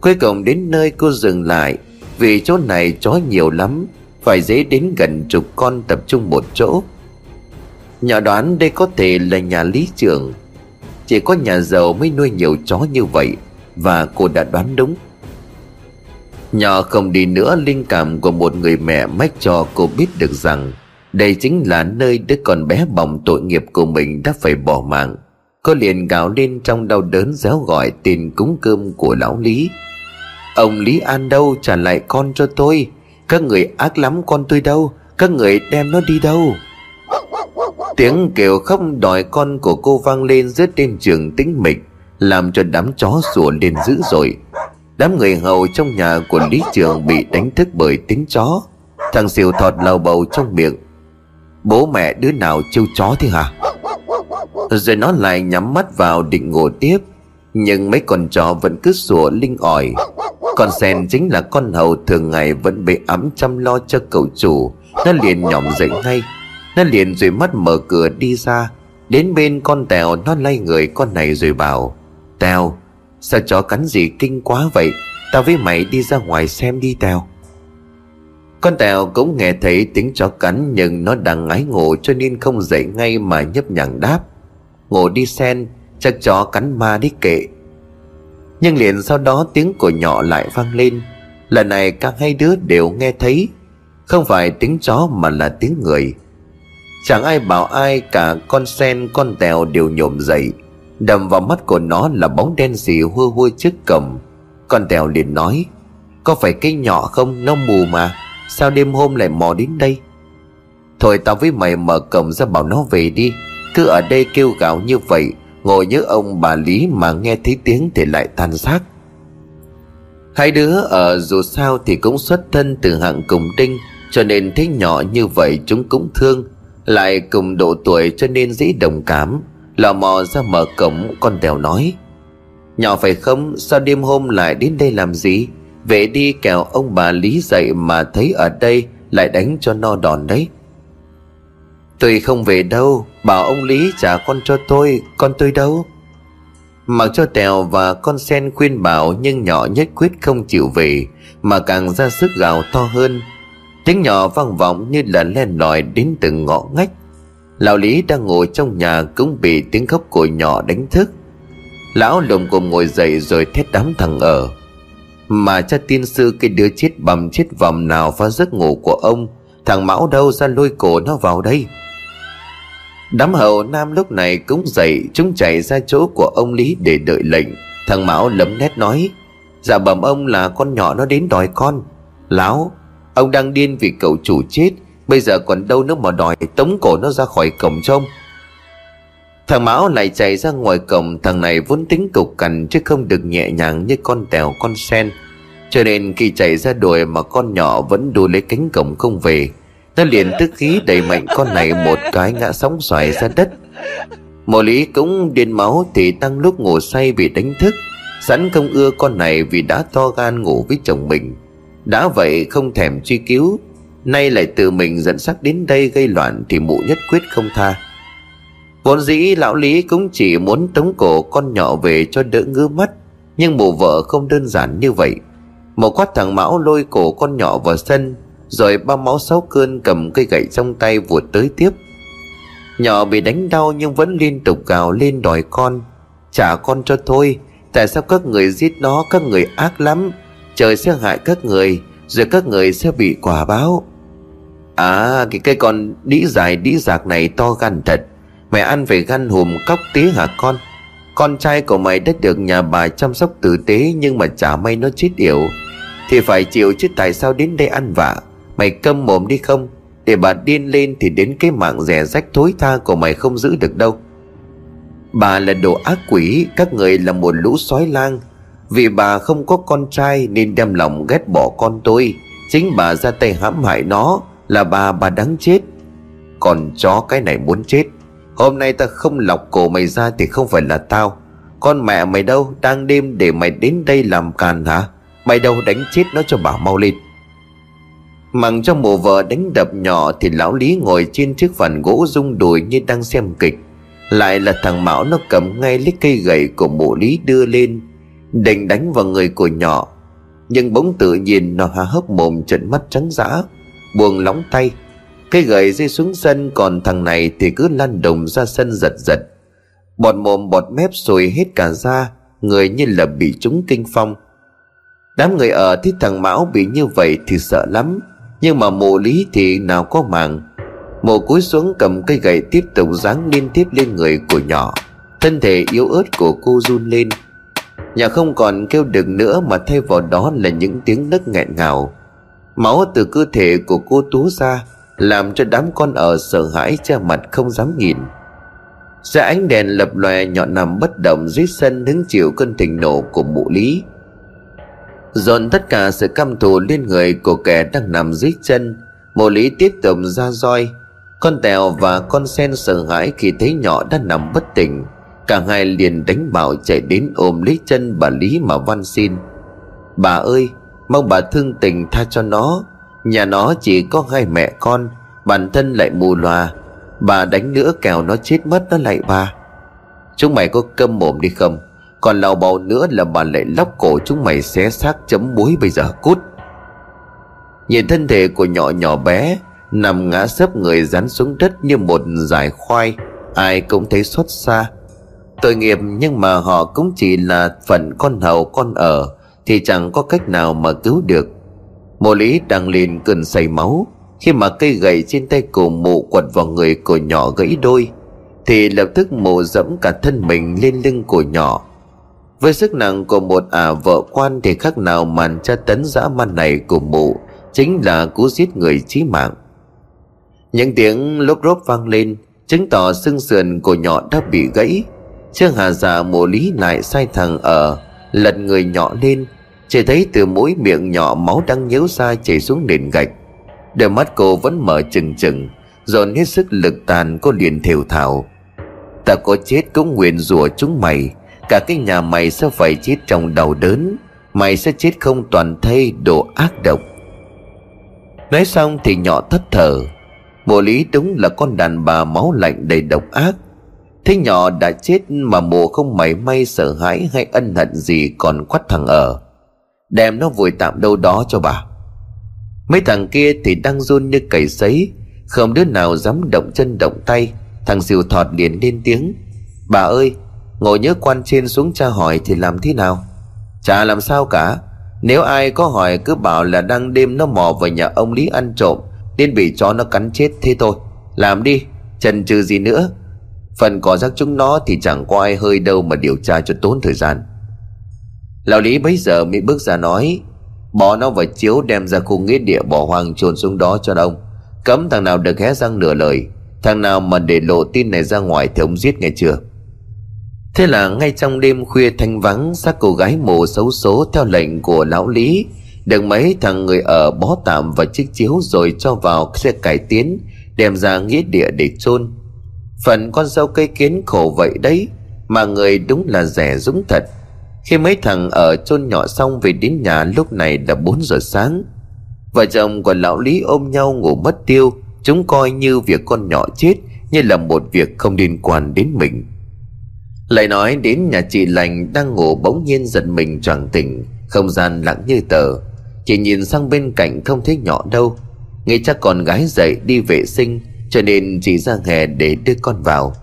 Cuối cùng đến nơi cô dừng lại vì chỗ này chó nhiều lắm, Phải dễ đến gần chục con tập trung một chỗ. Nhỏ đoán đây có thể là nhà lý trưởng. Chỉ có nhà giàu mới nuôi nhiều chó như vậy, Và cô đã đoán đúng. Nhỏ không đi nữa, linh cảm của một người mẹ mách cho cô biết được rằng Đây chính là nơi đứa con bé bỏng tội nghiệp của mình đã phải bỏ mạng. Cô liền gào lên trong đau đớn réo gọi tiền cúng cơm của lão Lý. Ông Lý An đâu trả lại con cho tôi? Các người ác lắm con tôi đâu? Các người đem nó đi đâu? Tiếng kêu khóc đòi con của cô vang lên giữa đêm trường tĩnh mịch, Làm cho đám chó sủa lên dữ dội. Đám người hầu trong nhà của Lý Trường bị đánh thức bởi tiếng chó. Thằng xìu thọt lầu bầu trong miệng. Bố mẹ đứa nào trêu chó thế hả? Rồi nó lại nhắm mắt vào định ngủ tiếp. Nhưng mấy con chó vẫn cứ sủa linh ỏi. Con sen chính là con hầu thường ngày vẫn bị ấm chăm lo cho cậu chủ. Nó liền nhỏm dậy ngay. Nó liền rồi mắt mở cửa đi ra. Đến bên con Tèo, nó lay người con này rồi bảo, Tèo, Sao chó cắn gì kinh quá vậy? Tao với mày đi ra ngoài xem đi, Tèo. Con Tèo cũng nghe thấy tiếng chó cắn Nhưng nó đang ngái ngủ cho nên không dậy ngay mà nhấp nhằng đáp, Ngủ đi sen Chắc chó cắn ma đi kệ. Nhưng liền sau đó tiếng của nhỏ lại vang lên. Lần này cả hai đứa đều nghe thấy. Không phải tiếng chó mà là tiếng người. Chẳng ai bảo ai cả con sen, con tèo đều nhổm dậy. Đầm vào mắt của nó là bóng đen xì hua hua trước cầm Con tèo liền nói, Có phải cái nhỏ không? Nó mù mà. Sao đêm hôm lại mò đến đây? Thôi tao với mày mở cổng ra bảo nó về đi. Cứ ở đây kêu gào như vậy Ngồi nhớ ông bà Lý mà nghe thấy tiếng thì lại than xác. Hai đứa ở dù sao thì cũng xuất thân từ hạng cùng đinh, Cho nên thấy nhỏ như vậy chúng cũng thương, Lại cùng độ tuổi cho nên dễ đồng cảm, Lò mò ra mở cổng, con Tèo nói. Nhỏ phải không, Sao đêm hôm lại đến đây làm gì? Về đi kẻo ông bà Lý dậy Mà thấy ở đây lại đánh cho no đòn đấy. Tôi không về đâu, Bảo ông Lý trả con cho tôi, Con tôi đâu? Mặc cho Tèo và con sen khuyên bảo Nhưng nhỏ nhất quyết không chịu về, Mà càng ra sức gào to hơn. Tiếng nhỏ vang vọng như là len lỏi đến từng ngõ ngách. Lão Lý đang ngồi trong nhà cũng bị tiếng khóc của nhỏ đánh thức. Lão lồng cồm ngồi dậy rồi thét đám thằng ở. Mà cha tiên sư cái đứa chết bầm chết vòng nào phá giấc ngủ của ông, Thằng Mão đâu ra lôi cổ nó vào đây? Đám hậu nam lúc này cũng dậy, Chúng chạy ra chỗ của ông Lý để đợi lệnh. Thằng Mão lấm nét nói Dạ bẩm ông là con nhỏ nó đến đòi con. Láo Ông đang điên vì cậu chủ chết, Bây giờ còn đâu nữa mà đòi tống cổ nó ra khỏi cổng trông Thằng Mão lại chạy ra ngoài cổng, Thằng này vốn tính cục cằn Chứ không được nhẹ nhàng như con tèo, con sen. Cho nên khi chạy ra đuổi Mà con nhỏ vẫn đu lấy cánh cổng không về. Nó liền tức khí đẩy mạnh con này Một cái ngã sóng xoài ra đất. Mộ lý cũng điên máu Thì tăng lúc ngủ say bị đánh thức. Sẵn không ưa con này vì đã to gan ngủ với chồng mình. Đã vậy không thèm truy cứu. Nay lại tự mình dẫn sắc đến đây gây loạn Thì mụ nhất quyết không tha. Vốn dĩ lão Lý cũng chỉ muốn tống cổ con nhỏ về cho đỡ ngứa mắt, Nhưng mụ vợ không đơn giản như vậy. Một quát thằng Mão lôi cổ con nhỏ vào sân rồi ba máu sáu cơn cầm cây gậy trong tay vụt tới tiếp. Nhỏ bị đánh đau nhưng vẫn liên tục gào lên đòi con. Trả con cho thôi, Tại sao các người giết nó, Các người ác lắm? Trời sẽ hại các người, Rồi các người sẽ bị quả báo. À cái cây con đĩ dài đĩ giạc này to gan thật. Mẹ ăn phải gan hùm cóc tí hả con? Con trai của mày đã được nhà bà chăm sóc tử tế Nhưng mà chả may nó chết yểu. Thì phải chịu chứ tại sao đến đây ăn vạ? Mày câm mồm đi không? Để bà điên lên thì đến cái mạng rẻ rách thối tha của mày không giữ được đâu. Bà là đồ ác quỷ, Các người là một lũ sói lang. Vì bà không có con trai Nên đem lòng ghét bỏ con tôi. Chính bà ra tay hãm hại nó Là bà bà đáng chết. Còn chó cái này muốn chết. Hôm nay ta không lọc cổ mày ra Thì không phải là tao. Con mẹ mày đâu, Đang đêm để mày đến đây làm càn hả? Mày đâu đánh chết nó cho bà mau lên. Mặng trong mùa vợ đánh đập nhỏ Thì lão Lý ngồi trên chiếc phần gỗ rung đùi Như đang xem kịch. Lại là thằng Mão nó cầm ngay lấy cây gậy Của mụ Lý đưa lên, Định đánh vào người của nhỏ. Nhưng bỗng tự nhiên nó há hốc mồm trận mắt trắng dã buồn lóng tay. Cây gậy rơi xuống sân, Còn thằng này thì cứ lăn đồng ra sân giật giật. Bọt mồm bọt mép sùi hết cả ra Người như là bị trúng kinh phong. Đám người ở thấy thằng Mão bị như vậy thì sợ lắm. Nhưng mà mộ lý thì nào có màng. Mộ cúi xuống cầm cây gậy tiếp tục giáng liên tiếp lên người của nhỏ. Thân thể yếu ớt của cô run lên. Nhà không còn kêu được nữa mà thay vào đó là những tiếng nấc nghẹn ngào. Máu từ cơ thể của cô tú ra, Làm cho đám con ở sợ hãi che mặt không dám nhìn. Ra ánh đèn lập lòe nhọn nằm bất động dưới sân hứng chịu cơn thịnh nộ của mụ lý dồn tất cả sự căm thù lên người của kẻ đang nằm dưới chân, mộ lý tiếp tục ra roi. Con tèo và con sen sợ hãi khi thấy nhỏ đã nằm bất tỉnh, cả hai liền đánh bảo chạy đến ôm lấy chân bà lý mà van xin. Bà ơi, mong bà thương tình tha cho nó. Nhà nó chỉ có hai mẹ con, bản thân lại mù loà bà đánh nữa kẻo nó chết mất nó lại bà. Chúng mày có câm mồm đi không? Còn lào bầu nữa là bà lại lóc cổ chúng mày xé xác chấm muối bây giờ, cút. Nhìn thân thể của nhỏ nhỏ bé, nằm ngã sấp người dán xuống đất như một dải khoai, ai cũng thấy xót xa. Tội nghiệp nhưng mà họ cũng chỉ là phận con hầu, con ở, thì chẳng có cách nào mà cứu được. Mộ lý đang liền cơn say máu, khi mà cây gậy trên tay cổ mụ quật vào người của nhỏ gãy đôi, thì lập tức mụ dẫm cả thân mình lên lưng của nhỏ với sức nặng của một ả vợ quan thì khác nào màn tra tấn dã man này của mụ, chính là cú giết người chí mạng. Những tiếng lốp rốp vang lên, chứng tỏ xương sườn của nhỏ đã bị gãy. Trương Hà già mộ lý lại sai thằng ở, Lật người nhỏ lên, Chỉ thấy từ mũi miệng nhỏ máu đang nhếu ra chảy xuống nền gạch. Đôi mắt cô vẫn mở chừng chừng Dồn hết sức lực tàn cô liền thều thào. Ta có chết cũng nguyện rủa chúng mày. Cả cái nhà mày sẽ phải chết trong đau đớn. Mày sẽ chết không toàn thây đồ ác độc. Nói xong thì nhỏ thất thở Mộ lý đúng là con đàn bà máu lạnh đầy độc ác. Thế nhỏ đã chết mà mộ không mảy may sợ hãi hay ân hận gì còn quắt thằng ở. Đem nó vùi tạm đâu đó cho bà. Mấy thằng kia thì đang run như cầy sấy. Không đứa nào dám động chân động tay. Thằng diều thọt liền lên tiếng. Bà ơi Ngồi nhớ quan trên xuống tra hỏi thì làm thế nào? Chả làm sao cả. Nếu ai có hỏi cứ bảo là đang đêm nó mò vào nhà ông Lý ăn trộm, Nên bị chó nó cắn chết thế thôi. Làm đi, Chần chừ gì nữa. Phần cỏ rác chúng nó thì chẳng có ai hơi đâu mà điều tra cho tốn thời gian. Lão Lý bấy giờ mới bước ra nói, Bỏ nó vào chiếu đem ra khu nghĩa địa bỏ hoang chôn xuống đó cho ông. Cấm thằng nào được hé răng nửa lời, Thằng nào mà để lộ tin này ra ngoài thì ông giết nghe chưa? Thế là ngay trong đêm khuya thanh vắng, xác cô gái mồ xấu số theo lệnh của lão Lý, Được mấy thằng người ở bó tạm vào chiếc chiếu rồi cho vào xe cải tiến, Đem ra nghĩa địa để chôn. Phần con dâu cây kiến khổ vậy đấy, Mà người đúng là rẻ dũng thật. Khi mấy thằng ở chôn nhỏ xong về đến nhà lúc này đã 4 giờ sáng. Vợ chồng của lão Lý ôm nhau ngủ mất tiêu, Chúng coi như việc con nhỏ chết, Như là một việc không liên quan đến mình. Lại nói đến nhà chị lành Đang ngủ bỗng nhiên giật mình choàng tỉnh. Không gian lặng như tờ. Chị nhìn sang bên cạnh không thấy nhỏ đâu. Nghĩ chắc con gái dậy đi vệ sinh, Cho nên chị ra hè để đưa con vào.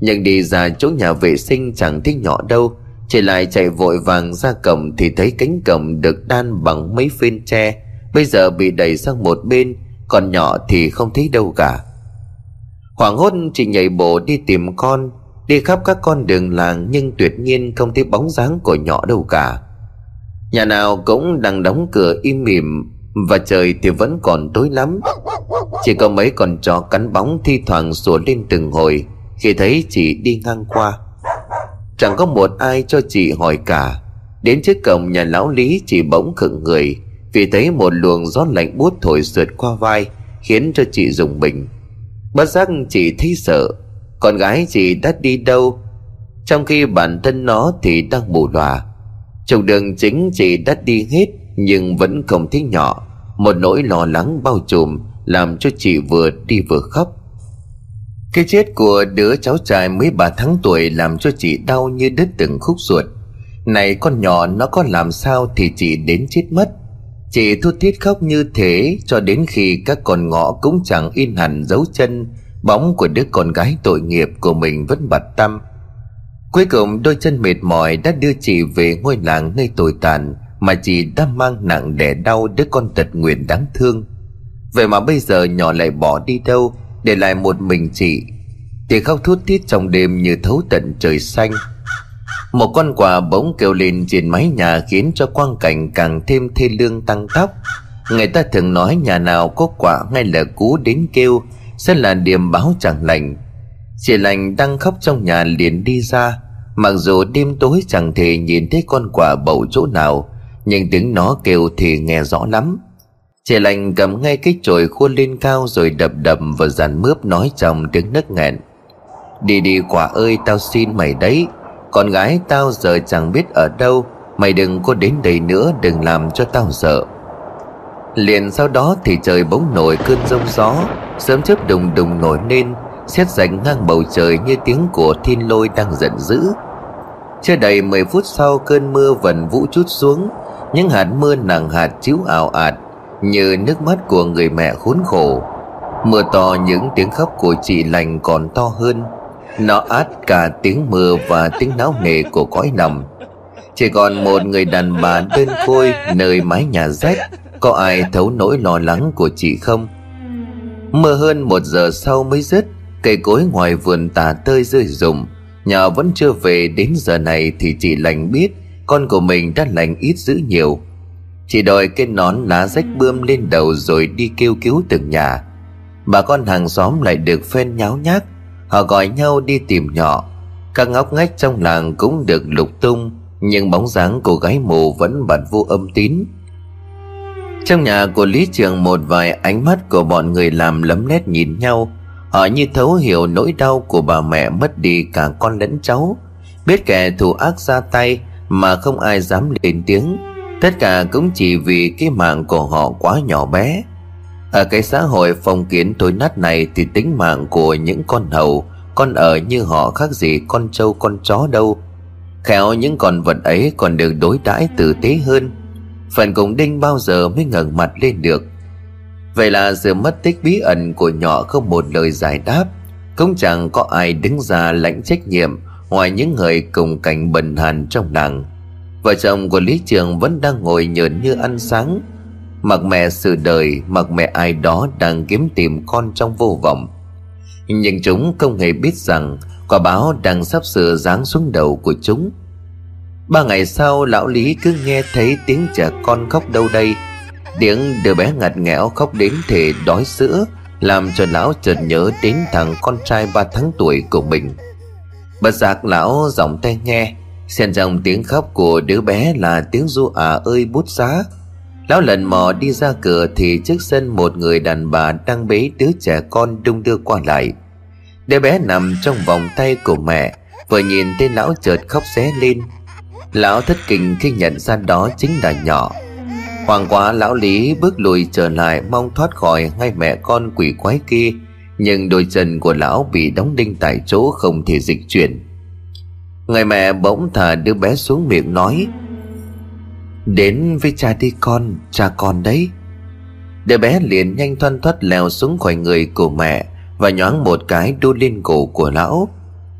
Nhưng đi ra chỗ nhà vệ sinh chẳng thấy nhỏ đâu. Chị lại chạy vội vàng ra cầm Thì thấy cánh cầm được đan bằng mấy phên tre. Bây giờ bị đẩy sang một bên, còn nhỏ thì không thấy đâu cả. Hoảng hốt, chị nhảy bộ đi tìm con. Đi khắp các con đường làng Nhưng tuyệt nhiên không thấy bóng dáng của nhỏ đâu cả. Nhà nào cũng đang đóng cửa im mỉm Và trời thì vẫn còn tối lắm. Chỉ có mấy con chó cắn bóng thi thoảng sủa lên từng hồi, Khi thấy chị đi ngang qua. Chẳng có một ai cho chị hỏi cả. Đến trước cổng nhà lão lý, chị bỗng khựng người, vì thấy một luồng gió lạnh buốt thổi sượt qua vai, khiến cho chị dùng mình. Bất giác chị thấy sợ con gái chị đã đi đâu? Trong khi bản thân nó thì đang mù lòa. Chồng đường chính chị đã đi hết, nhưng vẫn không thấy nhỏ. Một nỗi lo lắng bao trùm làm cho chị vừa đi vừa khóc. Cái chết của đứa cháu trai mới ba tháng tuổi làm cho chị đau như đứt từng khúc ruột. Này con nhỏ, nó có làm sao thì chị đến chết mất. Chị thút thít khóc như thế cho đến khi các con ngõ cũng chẳng in hẳn dấu chân. Bóng của đứa con gái tội nghiệp của mình vẫn bật tâm Cuối cùng, đôi chân mệt mỏi đã đưa chị về ngôi làng nơi tồi tàn Mà chị đã mang nặng đẻ đau đứa con tật nguyện đáng thương. Vậy mà bây giờ nhỏ lại bỏ đi đâu Để lại một mình chị? Thì khóc thút thít trong đêm như thấu tận trời xanh. Một con quà bỗng kêu lên trên mái nhà khiến cho quang cảnh càng thêm thê lương tăng tóc người ta thường nói nhà nào có quả ngay là cú đến kêu sẽ là điểm báo chẳng lành. Chị lành đang khóc trong nhà liền đi ra. Mặc dù đêm tối chẳng thể nhìn thấy con quả bầu chỗ nào, nhưng tiếng nó kêu thì nghe rõ lắm. Chị lành cầm ngay cái chổi khuôn lên cao rồi đập đập vào dàn mướp nói trong tiếng nấc nghẹn. Đi đi quả ơi, tao xin mày đấy. Con gái tao giờ chẳng biết ở đâu. Mày đừng có đến đây nữa, Đừng làm cho tao sợ. Liền sau đó thì trời bỗng nổi cơn rông gió. Sớm chớp đùng đùng nổi lên, Xét rảnh ngang bầu trời như tiếng của thiên lôi đang giận dữ. Chưa đầy 10 phút sau, cơn mưa vần vũ chút xuống. Những hạt mưa nặng hạt chiếu ảo ạt, Như nước mắt của người mẹ khốn khổ. Mưa to những tiếng khóc của chị lành còn to hơn. Nó át cả tiếng mưa và tiếng náo nề của cõi lòng Chỉ còn một người đàn bà đơn côi nơi mái nhà rách. Có ai thấu nỗi lo lắng của chị không? Mưa hơn một giờ sau mới dứt, Cây cối ngoài vườn tà tơi rơi rụng. Nhà vẫn chưa về, đến giờ này Thì chị lành biết Con của mình đã lành ít dữ nhiều. Chị đòi cái nón lá rách bươm lên đầu Rồi đi kêu cứu từng nhà. Bà con hàng xóm lại được phen nháo nhác. Họ gọi nhau đi tìm nhỏ. Các ngóc ngách trong làng cũng được lục tung, Nhưng bóng dáng cô gái mù vẫn bật vô âm tín. Trong nhà của Lý Trường một vài ánh mắt của bọn người làm lấm lét nhìn nhau. Họ như thấu hiểu nỗi đau của bà mẹ mất đi cả con lẫn cháu. Biết kẻ thù ác ra tay Mà không ai dám lên tiếng. Tất cả cũng chỉ vì cái mạng của họ quá nhỏ bé. Ở cái xã hội phong kiến tối nát này Thì tính mạng của những con hầu, Con ở như họ khác gì con trâu, con chó đâu. Khéo những con vật ấy còn được đối đãi tử tế hơn. Phần cùng đinh bao giờ mới ngẩng mặt lên được? Vậy là sự mất tích bí ẩn của nhỏ không một lời giải đáp. Cũng chẳng có ai đứng ra lãnh trách nhiệm Ngoài những người cùng cảnh bần hàn trong làng Vợ chồng của Lý Trường vẫn đang ngồi nhợn như ăn sáng. Mặc mẹ sự đời, Mặc mẹ ai đó đang kiếm tìm con trong vô vọng. Nhưng chúng không hề biết rằng Quả báo đang sắp sửa giáng xuống đầu của chúng. Ba ngày sau, lão Lý cứ nghe thấy tiếng trẻ con khóc đâu đây. Tiếng đứa bé ngặt nghẽo khóc đến thể đói sữa, Làm cho lão chợt nhớ đến thằng con trai ba tháng tuổi của mình. Bật giác lão giọng tay nghe Xen trong tiếng khóc của đứa bé là tiếng du à ơi bút giá Lão lần mò đi ra cửa thì trước sân một người đàn bà đang bế đứa trẻ con đung đưa qua lại. Đứa bé nằm trong vòng tay của mẹ, Vừa nhìn thấy lão chợt khóc xé lên. Lão thất kinh khi nhận ra đó chính là nhỏ. Hoàng quá lão lý bước lùi trở lại mong thoát khỏi ngay mẹ con quỷ quái kia. Nhưng đôi chân của lão bị đóng đinh tại chỗ không thể dịch chuyển. Người mẹ bỗng thả đứa bé xuống miệng nói Đến với cha đi con, cha con đấy. Đứa bé liền nhanh thoăn thoắt leo xuống khỏi người của mẹ Và nhoáng một cái đu lên cổ của lão.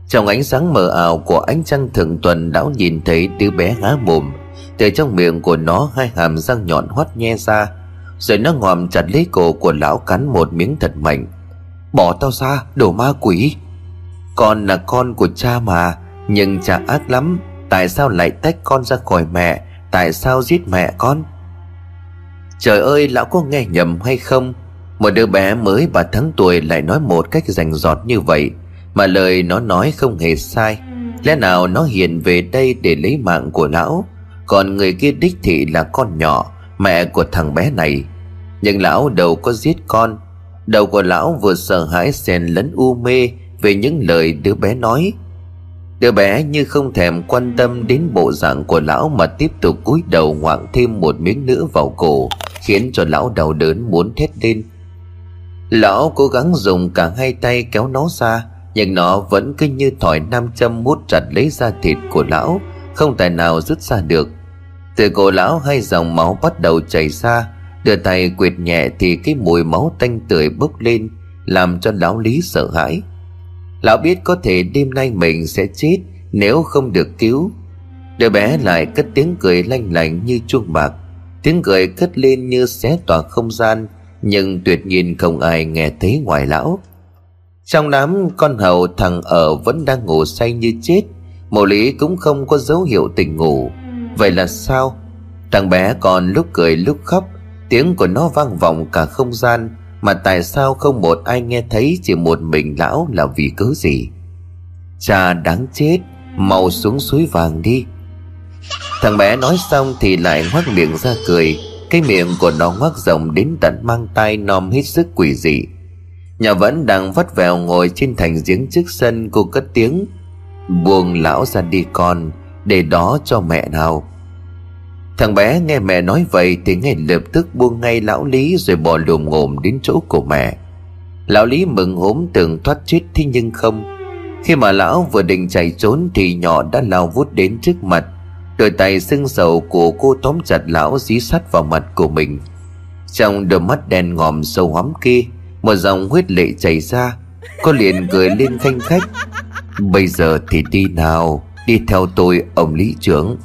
Trong ánh sáng mờ ảo của ánh trăng thượng tuần, Lão nhìn thấy đứa bé há mồm. Từ trong miệng của nó, hai hàm răng nhọn hoắt nhe ra. Rồi nó ngòm chặt lấy cổ của lão cắn một miếng thật mạnh. Bỏ tao ra, đồ ma quỷ. Con là con của cha mà, Nhưng cha ác lắm. Tại sao lại tách con ra khỏi mẹ? Tại sao giết mẹ con? Trời ơi, lão có nghe nhầm hay không? Một đứa bé mới ba tháng tuổi lại nói một cách rành rọt như vậy. Mà lời nó nói không hề sai. Lẽ nào nó hiền về đây để lấy mạng của lão? Còn người kia đích thị là con nhỏ, Mẹ của thằng bé này. Nhưng lão đâu có giết con. Đầu của lão vừa sợ hãi xen lẫn u mê Về những lời đứa bé nói. Đứa bé như không thèm quan tâm đến bộ dạng của lão Mà tiếp tục cúi đầu ngoạng thêm một miếng nữa vào cổ, Khiến cho lão đau đớn muốn thét lên. Lão cố gắng dùng cả hai tay kéo nó ra nhưng nó vẫn cứ như thỏi nam châm mút chặt lấy da thịt của lão, Không tài nào rút ra được. Từ cổ lão hai dòng máu bắt đầu chảy ra, Đưa tay quyệt nhẹ thì cái mùi máu tanh tưởi bốc lên, Làm cho lão lý sợ hãi. Lão biết có thể đêm nay mình sẽ chết Nếu không được cứu. Đứa bé lại cất tiếng cười lanh lành như chuông bạc. Tiếng cười cất lên như xé tỏa không gian, Nhưng tuyệt nhiên không ai nghe thấy ngoài lão. Trong đám con hầu thằng ở vẫn đang ngủ say như chết, Mộ lý cũng không có dấu hiệu tỉnh ngủ. Vậy là sao? Thằng bé còn lúc cười lúc khóc, Tiếng của nó vang vọng cả không gian, Mà tại sao không một ai nghe thấy Chỉ một mình lão là vì cớ gì? Cha đáng chết, Mau xuống suối vàng đi. Thằng bé nói xong thì lại ngoác miệng ra cười, Cái miệng của nó ngoác rộng đến tận mang tay nom hết sức quỷ dị. Nhà vẫn đang vắt vèo ngồi trên thành giếng trước sân, Cô cất tiếng, Buông lão ra đi con, Để đó cho mẹ nào. Thằng bé nghe mẹ nói vậy Thì ngay lập tức buông ngay lão Lý Rồi bò lùm ngồm đến chỗ của mẹ. Lão Lý mừng hốm tưởng thoát chết Thế nhưng không. Khi mà lão vừa định chạy trốn Thì nhỏ đã lao vút đến trước mặt, Đôi tay sưng sầu của cô tóm chặt lão dí sát vào mặt của mình. Trong đôi mắt đen ngòm sâu hóm kia một dòng huyết lệ chảy ra Cô liền cười lên khanh khách. Bây giờ thì đi nào, Đi theo tôi, ông lý trưởng.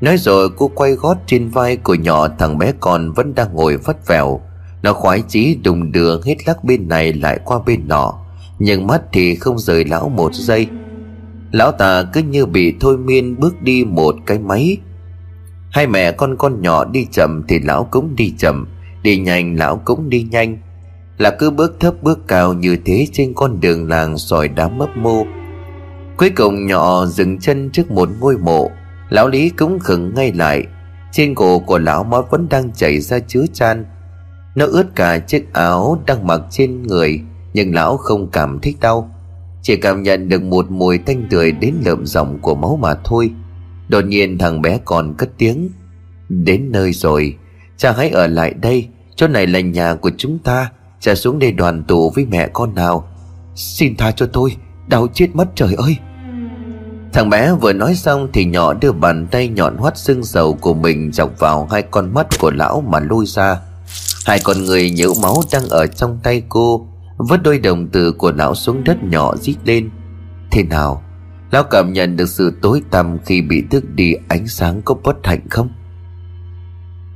Nói rồi cô quay gót trên vai của nhỏ thằng bé con vẫn đang ngồi vắt vẻo. Nó khoái chí đùng đưa hết lắc bên này lại qua bên nọ, Nhưng mắt thì không rời lão một giây. Lão ta cứ như bị thôi miên bước đi một cái máy. Hai mẹ con con nhỏ đi chậm thì lão cũng đi chậm, Đi nhanh lão cũng đi nhanh. Là cứ bước thấp bước cao như thế trên con đường làng sỏi đá mấp mô. Cuối cùng nhỏ dừng chân trước một ngôi mộ, Lão Lý cũng khựng ngay lại. Trên cổ của lão máu vẫn đang chảy ra chứa chan. Nó ướt cả chiếc áo đang mặc trên người, Nhưng lão không cảm thấy đau. Chỉ cảm nhận được một mùi thanh tươi đến lợm giọng của máu mà thôi. Đột nhiên thằng bé còn cất tiếng, Đến nơi rồi, Cha hãy ở lại đây, Chỗ này là nhà của chúng ta. Cha xuống đây đoàn tụ với mẹ con nào. Xin tha cho tôi, Đau chết mất trời ơi. Thằng bé vừa nói xong thì nhỏ đưa bàn tay nhọn hoắt xương dầu của mình chọc vào hai con mắt của lão mà lôi ra. Hai con người nhễu máu đang ở trong tay cô Vứt đôi đồng tử của lão xuống đất nhỏ rít lên. Thế nào? Lão cảm nhận được sự tối tăm khi bị thức đi ánh sáng có bất hạnh không?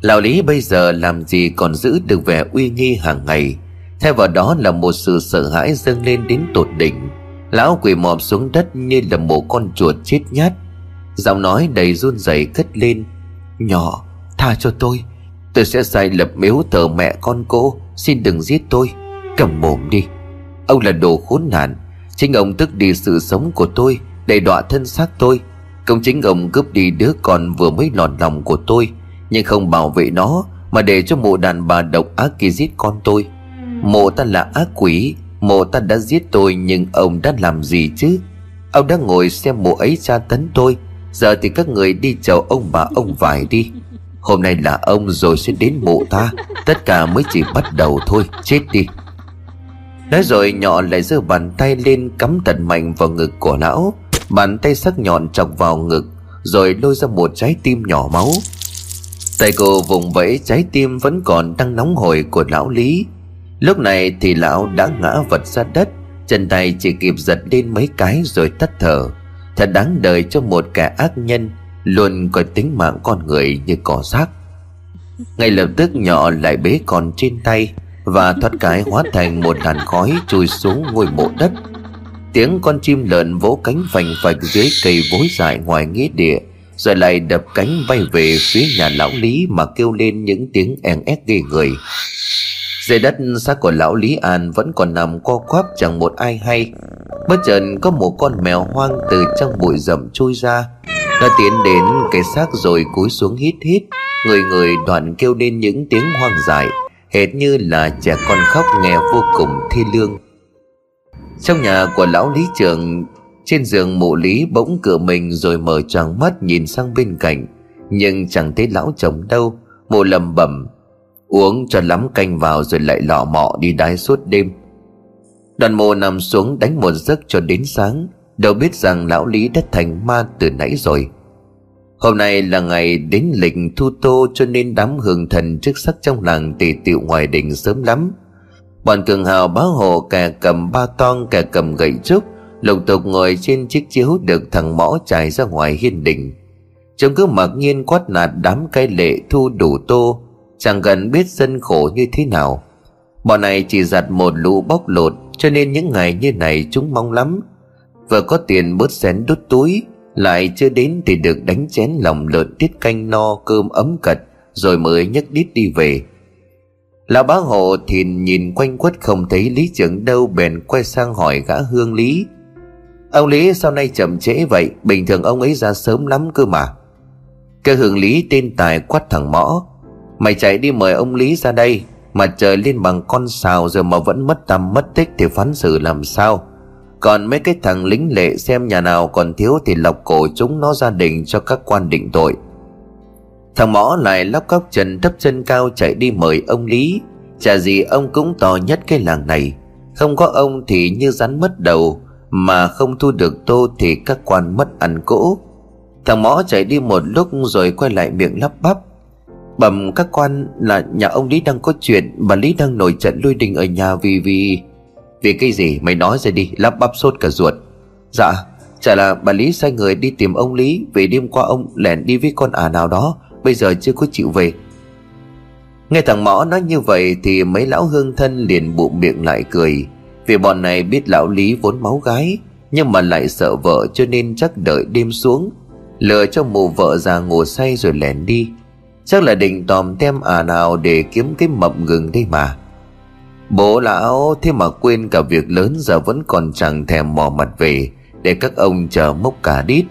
Lão Lý bây giờ làm gì còn giữ được vẻ uy nghi hàng ngày? Thay vào đó là một sự sợ hãi dâng lên đến tột đỉnh. Lão quỳ mọp xuống đất như là một con chuột chết nhát. Giọng nói đầy run rẩy cất lên. Nhỏ, tha cho tôi. Tôi sẽ sai lập miếu thờ mẹ con cô. Xin đừng giết tôi. Cầm mồm đi. Ông là đồ khốn nạn. Chính ông tức đi sự sống của tôi, Để đọa thân xác tôi. Công chính ông cướp đi đứa con vừa mới lọt lòng của tôi, Nhưng không bảo vệ nó, Mà để cho mụ đàn bà độc ác kia giết con tôi. Mộ ta là ác quỷ, Mộ ta đã giết tôi Nhưng ông đã làm gì chứ? Ông đã ngồi xem mộ ấy tra tấn tôi, Giờ thì các người đi chầu ông bà ông vải đi. Hôm nay là ông rồi sẽ đến mộ ta, Tất cả mới chỉ bắt đầu thôi, Chết đi. Nói rồi nhỏ lại giơ bàn tay lên Cắm tận mạnh vào ngực của lão. Bàn tay sắc nhọn chọc vào ngực, Rồi lôi ra một trái tim nhỏ máu. Tay cô vùng vẫy trái tim vẫn còn đang nóng hổi của lão Lý. Lúc này thì lão đã ngã vật ra đất, Chân tay chỉ kịp giật lên mấy cái rồi tắt thở. Thật đáng đời cho một kẻ ác nhân, Luôn coi tính mạng con người như cỏ rác. Ngay lập tức nhỏ lại bế con trên tay Và thoát cái hóa thành một làn khói chui xuống ngôi mộ đất. Tiếng con chim lợn vỗ cánh phành phạch dưới cây vối dại ngoài nghĩa địa, Rồi lại đập cánh bay về phía nhà lão Lý mà kêu lên những tiếng en ép ghê người dưới đất xác của lão Lý An vẫn còn nằm co quắp chẳng một ai hay. Bất chợt có một con mèo hoang từ trong bụi rậm chui ra. Nó tiến đến cái xác rồi cúi xuống hít hít. Người người đoạn kêu lên những tiếng hoang dại. Hệt như là trẻ con khóc nghe vô cùng thi lương. Trong nhà của lão Lý Trường, Trên giường mụ Lý bỗng cửa mình rồi mở tròn mắt nhìn sang bên cạnh. Nhưng chẳng thấy lão chồng đâu. Mụ lầm bẩm Uống cho lắm canh vào rồi lại lọ mọ đi đái suốt đêm. Đoàn mộ nằm xuống đánh một giấc cho đến sáng Đâu biết rằng lão Lý đã thành ma từ nãy rồi. Hôm nay là ngày đến lịch thu tô cho nên đám hương thần trước sắc trong làng tề tiệu ngoài đình sớm lắm. Bọn cường hào bá hộ kẻ cầm ba ton kẻ cầm gậy trúc, Lục tục ngồi trên chiếc chiếu được thằng mõ trải ra ngoài hiên đình. Chúng cứ mặc nhiên quát nạt đám cai lệ thu đủ tô Chẳng cần biết dân khổ như thế nào. Bọn này chỉ giặt một lũ bóc lột, Cho nên những ngày như này chúng mong lắm. Vừa có tiền bớt xén đút túi, Lại chưa đến thì được đánh chén lòng lợn tiết canh no cơm ấm cật, Rồi mới nhấc đít đi về. Lão bá hộ thì nhìn quanh quất không thấy lý trưởng đâu, Bèn quay sang hỏi gã hương lý. Ông Lý sau nay chậm trễ vậy? Bình thường ông ấy ra sớm lắm cơ mà. Cái hương lý tên tài quát thằng mõ. Mày chạy đi mời ông Lý ra đây, Mà trời lên bằng con sào rồi mà vẫn mất tâm, mất tích thì phán xử làm sao? Còn mấy cái thằng lính lệ xem nhà nào còn thiếu thì lọc cổ chúng nó gia đình cho các quan định tội. Thằng mõ lại lóc cóc chân thấp chân cao chạy đi mời ông Lý. Chả gì ông cũng to nhất cái làng này. Không có ông thì như rắn mất đầu, Mà không thu được tô thì các quan mất ăn cỗ. Thằng mõ chạy đi một lúc rồi quay lại miệng lắp bắp. Bẩm các quan là nhà ông Lý đang có chuyện Bà Lý đang nổi trận lui đình ở nhà vì vì Vì cái gì? Mày nói ra đi, Lắp bắp sốt cả ruột. Dạ Chả là bà Lý sai người đi tìm ông Lý Vì đêm qua ông lẻn đi với con ả nào đó, Bây giờ chưa có chịu về. Nghe thằng Mõ nói như vậy Thì mấy lão hương thân liền bụng miệng lại cười. Vì bọn này biết lão Lý vốn máu gái, Nhưng mà lại sợ vợ cho nên chắc đợi đêm xuống, Lừa cho mụ vợ già ngủ say rồi lẻn đi. Chắc là định tòm tem à nào để kiếm cái mậm gừng đây mà? Bố lão, thế mà quên cả việc lớn giờ vẫn còn chẳng thèm mò mặt về Để các ông chờ mốc cả đít.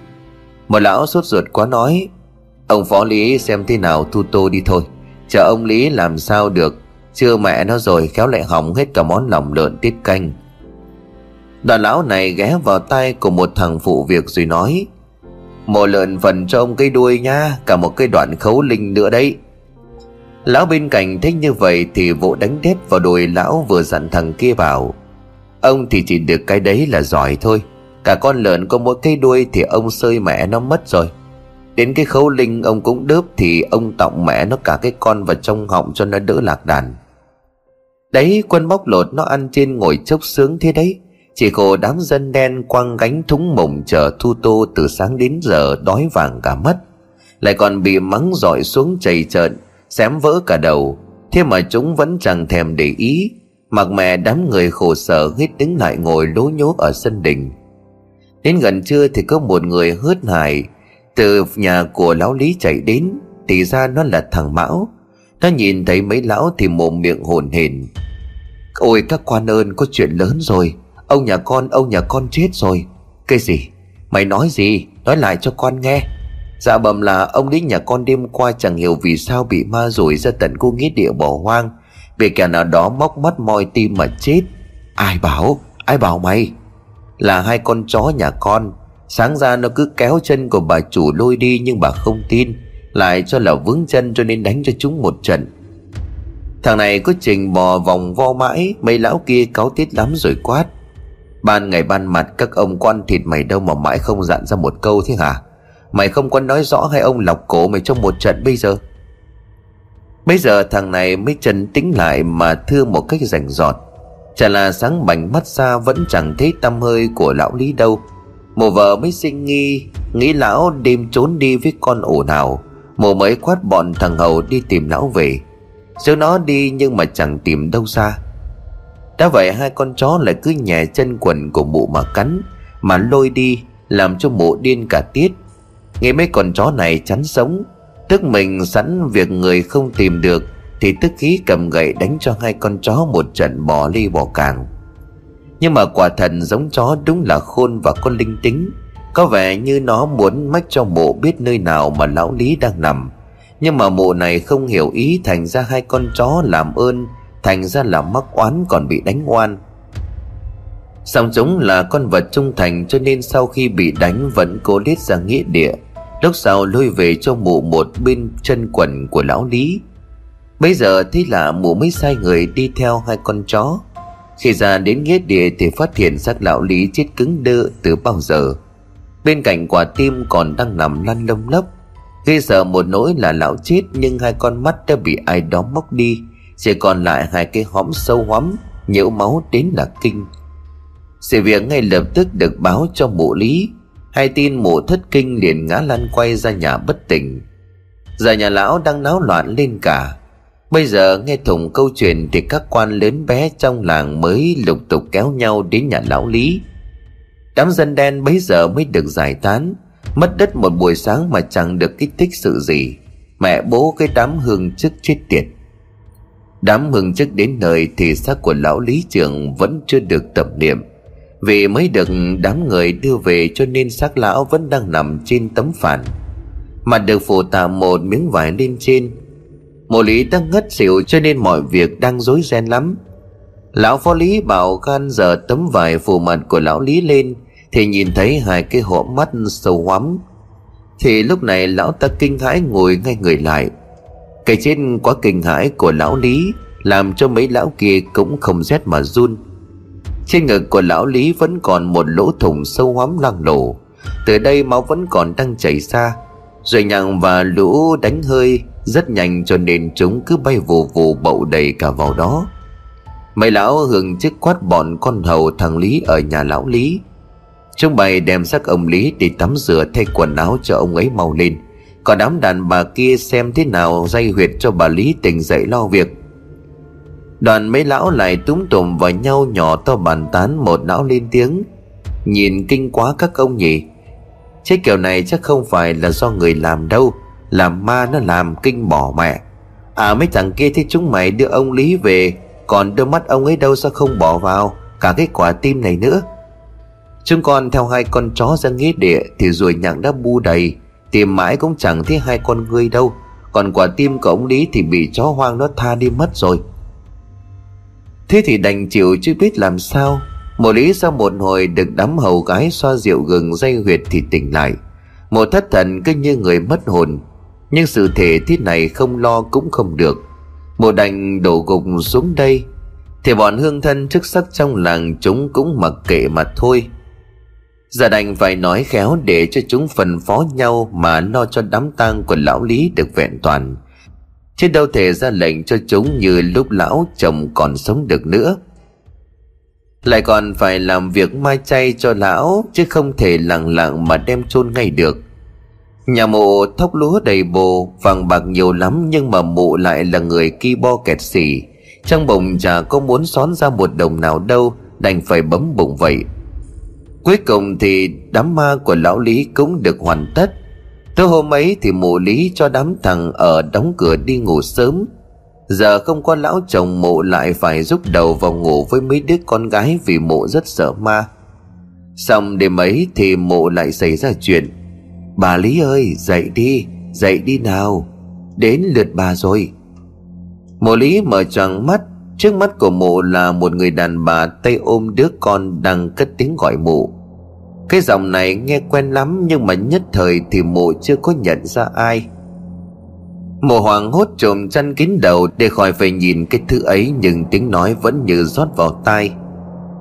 Mà lão sốt ruột quá nói, Ông phó lý xem thế nào thu tô đi thôi. Chờ ông lý làm sao được? Chưa mẹ nó rồi khéo lại hỏng hết cả món lòng lợn tiết canh. Đoàn lão này ghé vào tay của một thằng phụ việc rồi nói Mổ lợn phần cho ông cây đuôi nha, Cả một cây đoạn khấu linh nữa đấy. Lão bên cạnh thấy như vậy Thì vỗ đánh đét vào đùi lão vừa dặn thằng kia bảo, Ông thì chỉ được cái đấy là giỏi thôi. Cả con lợn có mỗi cây đuôi Thì ông sơi mẹ nó mất rồi. Đến cái khấu linh ông cũng đớp Thì ông tọng mẹ nó cả cái con vào trong họng Cho nó đỡ lạc đàn. Đấy, quân bóc lột nó ăn trên ngồi chốc sướng thế đấy. Chỉ khổ đám dân đen quăng gánh thúng mộng chờ thu tô từ sáng đến giờ đói vàng cả mất Lại còn bị mắng dọi xuống chầy trợn, Xém vỡ cả đầu. Thế mà chúng vẫn chẳng thèm để ý. Mặc mẹ đám người khổ sở hít đứng lại ngồi lố nhố ở sân đình. Đến gần trưa thì có một người hớt hải Từ nhà của lão lý chạy đến. Thì ra nó là thằng Mão. Nó nhìn thấy mấy lão thì mồm miệng hồn hển. Ôi các quan ơn, có chuyện lớn rồi. Ông nhà con, ông nhà con chết rồi. Cái gì? Mày nói gì? Nói lại cho con nghe. Dạ bầm là ông đến nhà con đêm qua chẳng hiểu vì sao bị ma rồi ra tận cô nghĩa địa bỏ hoang. Bị kẻ nào đó móc mắt moi tim mà chết. Ai bảo? Ai bảo mày? Là hai con chó nhà con. Sáng ra nó cứ kéo chân của bà chủ lôi đi Nhưng bà không tin. Lại cho là vướng chân cho nên đánh cho chúng một trận. Thằng này có trình bò vòng vo mãi, Mấy lão kia cáo tiết lắm rồi quát. Ban ngày ban mặt các ông quan thịt mày đâu mà mãi không dặn ra một câu thế hả? Mày không có nói rõ hay ông lọc cổ mày trong một trận bây giờ? Bây giờ thằng này mới chân tính lại mà thưa một cách rành rọt. Chả là sáng bảnh mắt ra vẫn chẳng thấy tâm hơi của lão lý đâu. Mộ vợ mới sinh nghi Nghĩ lão đêm trốn đi với con ổ nào. Mộ mới quát bọn thằng hầu đi tìm lão về. Giờ nó đi nhưng mà chẳng tìm đâu xa đã vậy hai con chó lại cứ nhè chân quần của mụ mà cắn, Mà lôi đi, Làm cho mụ điên cả tiết. Nghe mấy con chó này chắn sống, Tức mình sẵn việc người không tìm được, Thì tức khí cầm gậy đánh cho hai con chó một trận bỏ ly bỏ càng. Nhưng mà quả thần giống chó đúng là khôn và có linh tính, Có vẻ như nó muốn mách cho mộ biết nơi nào mà lão lý đang nằm. Nhưng mà mộ này không hiểu ý thành ra hai con chó làm ơn Thành ra là mắc oán còn bị đánh oan. Song chúng là con vật trung thành cho nên sau khi bị đánh vẫn cố lết ra nghĩa địa. Lúc sau lôi về cho mụ một bên chân quần của lão lý. Bây giờ thấy là mụ mới sai người đi theo hai con chó. Khi ra đến nghĩa địa thì phát hiện xác lão lý chết cứng đơ từ bao giờ. Bên cạnh quả tim còn đang nằm lăn lông lấp. Gây sợ một nỗi là lão chết nhưng hai con mắt đã bị ai đó móc đi. Chỉ còn lại hai cái hõm sâu hoắm Nhiễu máu đến là kinh. Sự việc ngay lập tức được báo cho mụ lý. Hay tin mụ thất kinh liền ngã lăn quay ra nhà bất tỉnh. Giờ nhà lão đang náo loạn lên cả. Bây giờ nghe thùng câu chuyện Thì các quan lớn bé trong làng mới lục tục kéo nhau đến nhà lão Lý. Đám dân đen bấy giờ mới được giải tán. Mất đất một buổi sáng mà chẳng được kích thích sự gì. Mẹ bố cái đám hương chức chết tiệt. Đám mừng chức đến nơi thì xác của lão lý trưởng vẫn chưa được tập niệm. Vì mới được đám người đưa về cho nên xác lão vẫn đang nằm trên tấm phản. Mặt được phủ tạm một miếng vải lên trên. Mộ lý đang ngất xỉu cho nên mọi việc đang rối ren lắm. Lão phó lý bảo gan giờ tấm vải phủ mặt của lão lý lên, Thì nhìn thấy hai cái hộp mắt sâu hoắm. Thì lúc này lão ta kinh hãi ngồi ngay người lại. Cái chết quá kinh hãi của lão lý, Làm cho mấy lão kia cũng không rét mà run. Trên ngực của lão lý vẫn còn một lỗ thủng sâu hoắm loang lổ. Từ đây máu vẫn còn đang chảy xa Rồi nhằng và lũ đánh hơi, Rất nhanh cho nên chúng cứ bay vù vù bậu đầy cả vào đó. Mấy lão hưởng chức quát bọn con hầu thằng Lý ở nhà lão Lý. Chúng bày đem xác ông Lý đi tắm rửa thay quần áo cho ông ấy mau lên. Còn đám đàn bà kia xem thế nào dây huyệt cho bà Lý tỉnh dậy lo việc. Đoàn mấy lão lại túm tùm vào nhau nhỏ to bàn tán một lão lên tiếng. Nhìn kinh quá các ông nhỉ. Chết kiểu này chắc không phải là do người làm đâu. Làm ma nó làm kinh bỏ mẹ. À mấy thằng kia thấy chúng mày đưa ông Lý về, Còn đôi mắt ông ấy đâu sao không bỏ vào, Cả cái quả tim này nữa. Chúng con theo hai con chó ra nghĩa địa Thì rồi nhặng đã bu đầy. Tìm mãi cũng chẳng thấy hai con ngươi đâu. Còn quả tim của ông Lý thì bị chó hoang nó tha đi mất rồi. Thế thì đành chịu chứ biết làm sao. Một lý sau một hồi được đám hầu gái xoa rượu gừng dây huyệt thì tỉnh lại. Một thất thần cứ như người mất hồn. Nhưng sự thể thế này không lo cũng không được. Một đành đổ gục xuống đây. Thì bọn hương thân chức sắc trong làng chúng cũng mặc kệ mà thôi. Giờ đành phải nói khéo để cho chúng phần phó nhau Mà lo cho đám tang của lão Lý được vẹn toàn. Chứ đâu thể ra lệnh cho chúng như lúc lão chồng còn sống được nữa. Lại còn phải làm việc mai chay cho lão, Chứ không thể lặng lặng mà đem chôn ngay được. Nhà mộ thóc lúa đầy bồ, Vàng bạc nhiều lắm Nhưng mà mụ lại là người ki bo kẹt xỉ. Trong bụng chả có muốn xón ra một đồng nào đâu, Đành phải bấm bụng vậy. Cuối cùng thì đám ma của lão Lý cũng được hoàn tất. Tối hôm ấy thì mụ Lý cho đám thằng ở đóng cửa đi ngủ sớm. Giờ không có lão chồng, mụ lại phải rút đầu vào ngủ với mấy đứa con gái vì mụ rất sợ ma. Xong đêm ấy thì mụ lại xảy ra chuyện. Bà Lý ơi, dậy đi Dậy đi nào. Đến lượt bà rồi. Mụ Lý mở tròn mắt Trước mắt của mụ là một người đàn bà tay ôm đứa con đang cất tiếng gọi mụ. Cái giọng này nghe quen lắm Nhưng mà nhất thời thì mụ chưa có nhận ra ai. Mụ hoàng hốt trồm chăn kín đầu Để khỏi phải nhìn cái thứ ấy Nhưng tiếng nói vẫn như rót vào tai.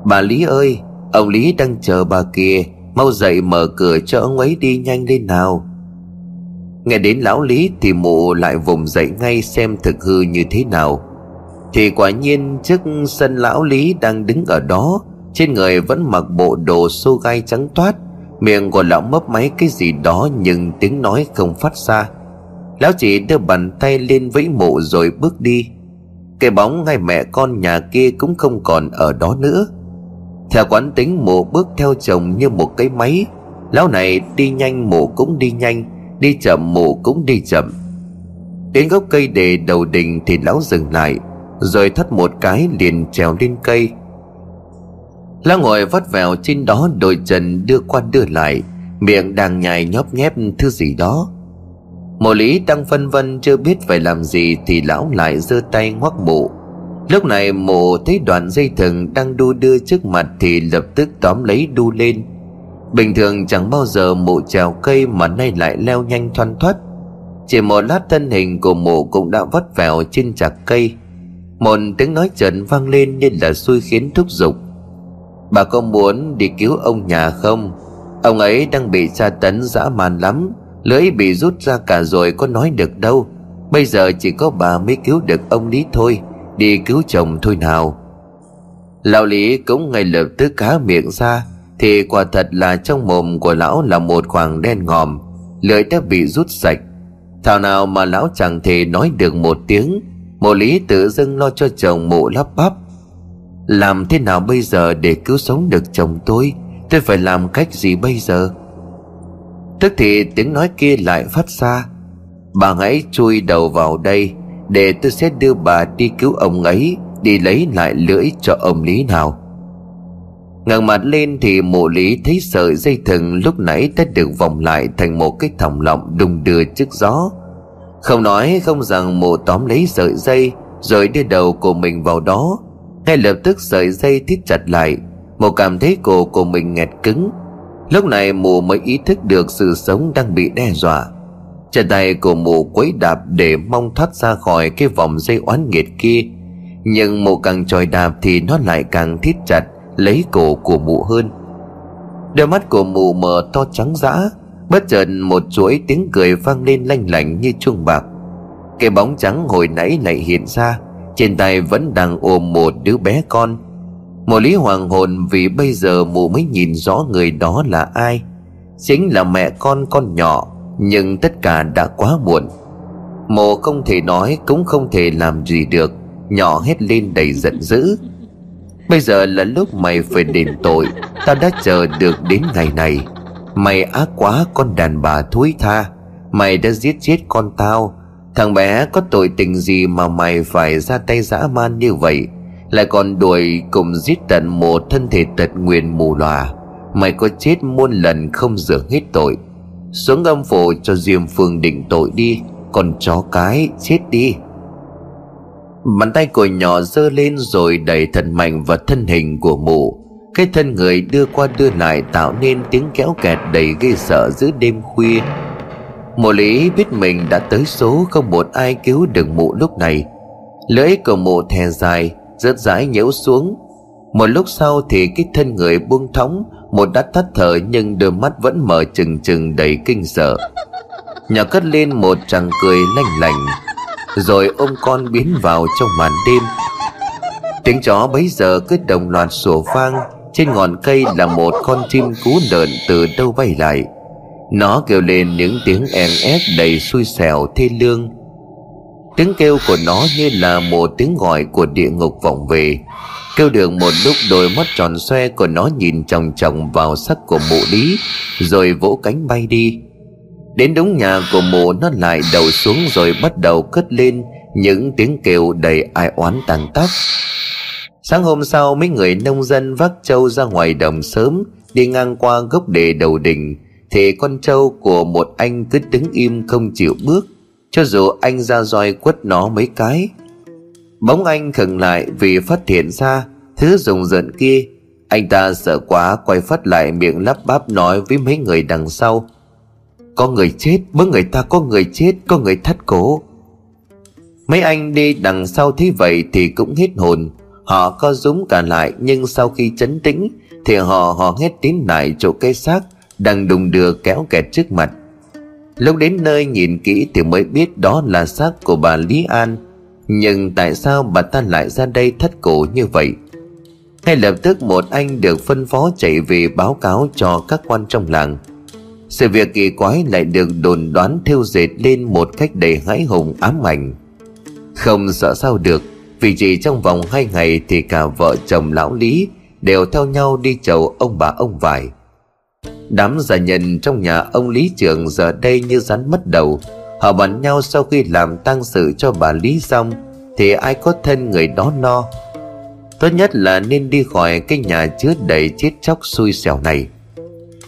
Bà Lý ơi, Ông Lý đang chờ bà kia Mau dậy mở cửa cho ông ấy đi nhanh lên nào. Nghe đến lão Lý thì mụ lại vùng dậy ngay xem thực hư như thế nào. Thì quả nhiên trước sân lão Lý đang đứng ở đó, trên người vẫn mặc bộ đồ xô gai trắng toát. Miệng của lão mấp máy cái gì đó Nhưng tiếng nói không phát ra. Lão chỉ đưa bàn tay lên vẫy mộ rồi bước đi. Cái bóng ngay mẹ con nhà kia cũng không còn ở đó nữa. Theo quán tính, mộ bước theo chồng như một cái máy. Lão này đi nhanh, mộ cũng đi nhanh. Đi chậm, mộ cũng đi chậm. Đến gốc cây đề đầu đình thì lão dừng lại. Rồi thắt một cái liền trèo lên cây. Lá ngồi vắt vẻo trên đó đôi chân đưa qua đưa lại, Miệng đang nhai nhóp nhép thứ gì đó. Mộ lý đang phân vân chưa biết phải làm gì Thì lão lại giơ tay ngoắc mụ Lúc này mụ thấy đoạn dây thừng đang đu đưa trước mặt Thì lập tức tóm lấy đu lên. Bình thường chẳng bao giờ mụ trèo cây Mà nay lại leo nhanh thoăn thoắt. Chỉ một lát thân hình của mụ cũng đã vắt vẻo trên chặt cây. Một tiếng nói trần vang lên như là xui khiến thúc giục. Bà có muốn đi cứu ông nhà không? Ông ấy đang bị tra tấn dã man lắm, Lưỡi bị rút ra cả rồi có nói được đâu. Bây giờ chỉ có bà mới cứu được ông Lý thôi, Đi cứu chồng thôi nào. Lão Lý cũng ngay lập tức cá miệng ra, Thì quả thật là trong mồm của lão là một khoảng đen ngòm, Lưỡi đã bị rút sạch. Thảo nào mà lão chẳng thể nói được một tiếng Mộ Lý tự dưng lo cho chồng mụ lắp bắp. Làm thế nào bây giờ để cứu sống được chồng tôi? Tôi phải làm cách gì bây giờ? Tức thì tiếng nói kia lại phát ra. Bà hãy chui đầu vào đây, Để tôi sẽ đưa bà đi cứu ông ấy, Đi lấy lại lưỡi cho ông Lý nào. Ngẩng mặt lên thì Mộ lý thấy sợi dây thừng lúc nãy đã được vòng lại thành một cái thòng lọng đùng đưa trước gió. Không nói, không rằng mụ tóm lấy sợi dây, Rồi đưa đầu của mình vào đó. Ngay lập tức sợi dây thít chặt lại Mụ cảm thấy cổ của mình nghẹt cứng. Lúc này mụ mới ý thức được sự sống đang bị đe dọa. Chân tay của mụ quấy đạp để mong thoát ra khỏi cái vòng dây oán nghiệt kia. Nhưng mụ càng tròi đạp thì nó lại càng thít chặt, lấy cổ của mụ hơn. Đôi mắt của mụ mở to trắng dã Bất chợt một chuỗi tiếng cười vang lên lanh lảnh như chuông bạc. Cái bóng trắng hồi nãy lại hiện ra, trên tay vẫn đang ôm một đứa bé con. Một lý hoàng hồn vì bây giờ mụ mới nhìn rõ người đó là ai. Chính là mẹ con con nhỏ, Nhưng tất cả đã quá muộn. Mộ không thể nói cũng không thể làm gì được, Nhỏ hết lên đầy giận dữ. Bây giờ là lúc mày phải đền tội, Tao đã chờ được đến ngày này. Mày ác quá con đàn bà thúi tha. Mày đã giết chết con tao. Thằng bé có tội tình gì mà mày phải ra tay dã man như vậy? Lại còn đuổi cùng giết tận một thân thể tật nguyền mù lòa. Mày có chết muôn lần không rửa hết tội. Xuống âm phủ cho Diêm Phương định tội đi. Còn chó cái, chết đi. Bàn tay của nhỏ giơ lên rồi đẩy thật mạnh vào thân hình của mụ. Cái thân người đưa qua đưa lại tạo nên tiếng kéo kẹt đầy ghê sợ giữa đêm khuya. Mộ lý biết mình đã tới số không một ai cứu được mụ lúc này. Lưỡi của mụ thè dài, Rớt rãi nhễu xuống. Một lúc sau thì cái thân người buông thõng, Một đã thắt thở nhưng đôi mắt vẫn mở trừng trừng đầy kinh sợ. Nhỏ cất lên một tràng cười lanh lành Rồi ôm con biến vào trong màn đêm. Tiếng chó bấy giờ cứ đồng loạt sủa vang trên ngọn cây là một con chim cú lợn từ đâu bay lại. Nó kêu lên những tiếng èn ép đầy xui xẻo thê lương. Tiếng kêu của nó như là một tiếng gọi của địa ngục vọng về. Kêu được một lúc đôi mắt tròn xoe của nó nhìn chòng chòng vào sắc của mụ lý, Rồi vỗ cánh bay đi. Đến đúng nhà của mụ, nó lại đầu xuống rồi bắt đầu cất lên Những tiếng kêu đầy ai oán tàn tóc Sáng hôm sau, mấy người nông dân vác trâu ra ngoài đồng sớm, Đi ngang qua gốc đề đầu đình Thì con trâu của một anh cứ đứng im không chịu bước. Cho dù anh ra roi quất nó mấy cái. Bóng anh khừng lại vì phát hiện ra Thứ dùng giận kia. Anh ta sợ quá, quay phát lại miệng lắp bắp nói với mấy người đằng sau. Có người chết mấy người ta có người chết, Có người thắt cổ. Mấy anh đi đằng sau thế vậy Thì cũng hết hồn. Họ có rúm cả lại, Nhưng sau khi chấn tĩnh, Thì họ họ hét tín lại chỗ cây xác Đang đùng đưa kéo kẹt trước mặt. Lúc đến nơi nhìn kỹ Thì mới biết đó là xác của bà Lý An. Nhưng tại sao bà ta lại ra đây thất cổ như vậy? Ngay lập tức một anh được phân phó chạy về báo cáo cho các quan trong làng. Sự việc kỳ quái lại được đồn đoán thêu dệt lên một cách đầy hãi hùng ám ảnh. Không sợ sao được. Vì chỉ trong vòng hai ngày thì cả vợ chồng lão Lý Đều theo nhau đi chầu ông bà ông vải. Đám gia nhân trong nhà ông Lý Trường giờ đây như rắn mất đầu. Họ bắn nhau sau khi làm tang sự cho bà Lý xong Thì ai có thân người đó no. Tốt nhất là nên đi khỏi cái nhà chứa đầy chết chóc xui xẻo này.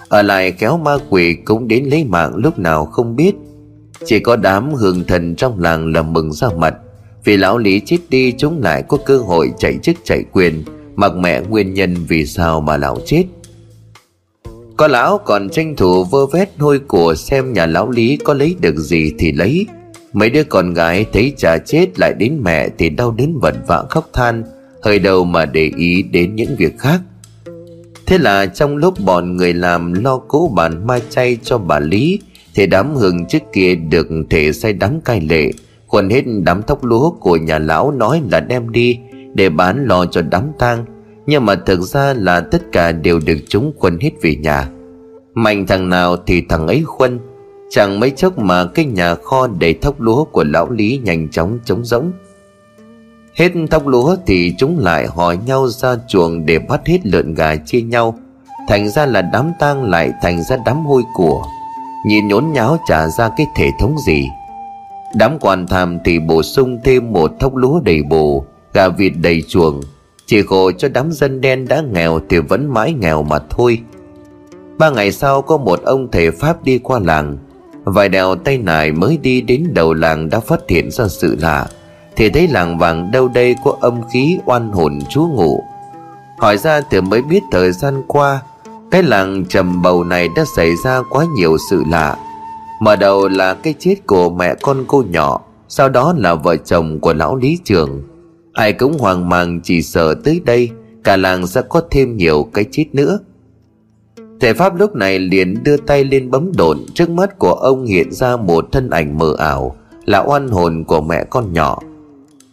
Ở lại kéo ma quỷ cũng đến lấy mạng lúc nào không biết. Chỉ có đám hương thần trong làng là mừng ra mặt. Vì lão lý chết đi, chúng lại có cơ hội chạy chức chạy quyền, Mặc mẹ nguyên nhân vì sao mà lão chết. Có lão còn tranh thủ vơ vét hôi của xem nhà lão lý có lấy được gì thì lấy. Mấy đứa con gái thấy cha chết lại đến mẹ thì đau đến vật vã khóc than, Hơi đầu mà để ý đến những việc khác. Thế là trong lúc bọn người làm lo cố bàn mai chay cho bà Lý, Thì đám hương trước kia được thể say đám cai lệ. Quần hết đám thóc lúa của nhà lão nói là đem đi Để bán lo cho đám tang. Nhưng mà thực ra là tất cả đều được chúng khuân hết về nhà. Mạnh thằng nào thì thằng ấy khuân. Chẳng mấy chốc mà cái nhà kho đầy thóc lúa của lão Lý nhanh chóng trống rỗng. Hết thóc lúa thì chúng lại hỏi nhau ra chuồng để bắt hết lợn gà chia nhau. Thành ra là đám tang lại thành ra đám hôi của. Nhìn nhốn nháo trả ra cái thể thống gì. Đám quan tham thì bổ sung thêm một thóc lúa đầy bồ, Gà vịt đầy chuồng. Chỉ khổ cho đám dân đen đã nghèo thì vẫn mãi nghèo mà thôi. Ba ngày sau có một ông thầy Pháp đi qua làng. Vài đèo tay nải mới đi đến đầu làng đã phát hiện ra sự lạ. Thì thấy làng vàng đâu đây có âm khí oan hồn chúa ngủ Hỏi ra thì mới biết thời gian qua, Cái làng trầm bầu này đã xảy ra quá nhiều sự lạ. Mở đầu là cái chết của mẹ con cô nhỏ, Sau đó là vợ chồng của lão lý trường. Ai cũng hoang mang chỉ sợ tới đây, Cả làng sẽ có thêm nhiều cái chết nữa. Thầy Pháp lúc này liền đưa tay lên bấm đồn Trước mắt của ông hiện ra một thân ảnh mờ ảo, Là oan hồn của mẹ con nhỏ.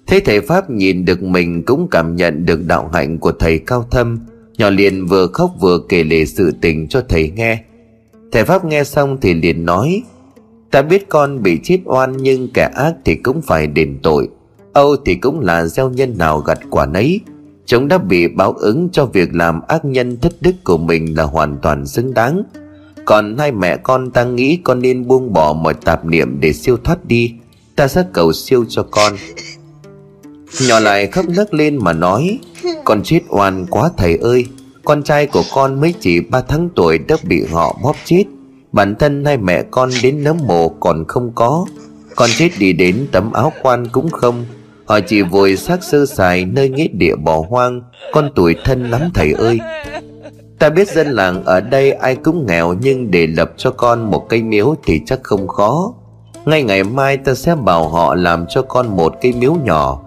Thế thầy Pháp nhìn được mình cũng cảm nhận được đạo hạnh của thầy cao thâm, Nhỏ liền vừa khóc vừa kể lể sự tình cho thầy nghe. Thầy Pháp nghe xong thì liền nói Ta biết con bị chết oan nhưng kẻ ác thì cũng phải đền tội. Âu thì cũng là gieo nhân nào gặt quả nấy. Chúng đã bị báo ứng cho việc làm ác nhân thất đức của mình là hoàn toàn xứng đáng. Còn hai mẹ con ta nghĩ con nên buông bỏ mọi tạp niệm để siêu thoát đi. Ta sẽ cầu siêu cho con. Nhỏ lại khóc nấc lên mà nói, Con chết oan quá thầy ơi. Con trai của con mới chỉ 3 tháng tuổi đã bị họ bóp chết. Bản thân hai mẹ con đến nấm mồ còn không có. Con chết đi đến tấm áo quan cũng không. Họ chỉ vội xác sơ sài nơi nghĩa địa bỏ hoang. Con tuổi thân lắm, thầy ơi. Ta biết dân làng ở đây ai cũng nghèo, Nhưng để lập cho con một cây miếu thì chắc không khó. Ngay ngày mai ta sẽ bảo họ làm cho con một cây miếu nhỏ.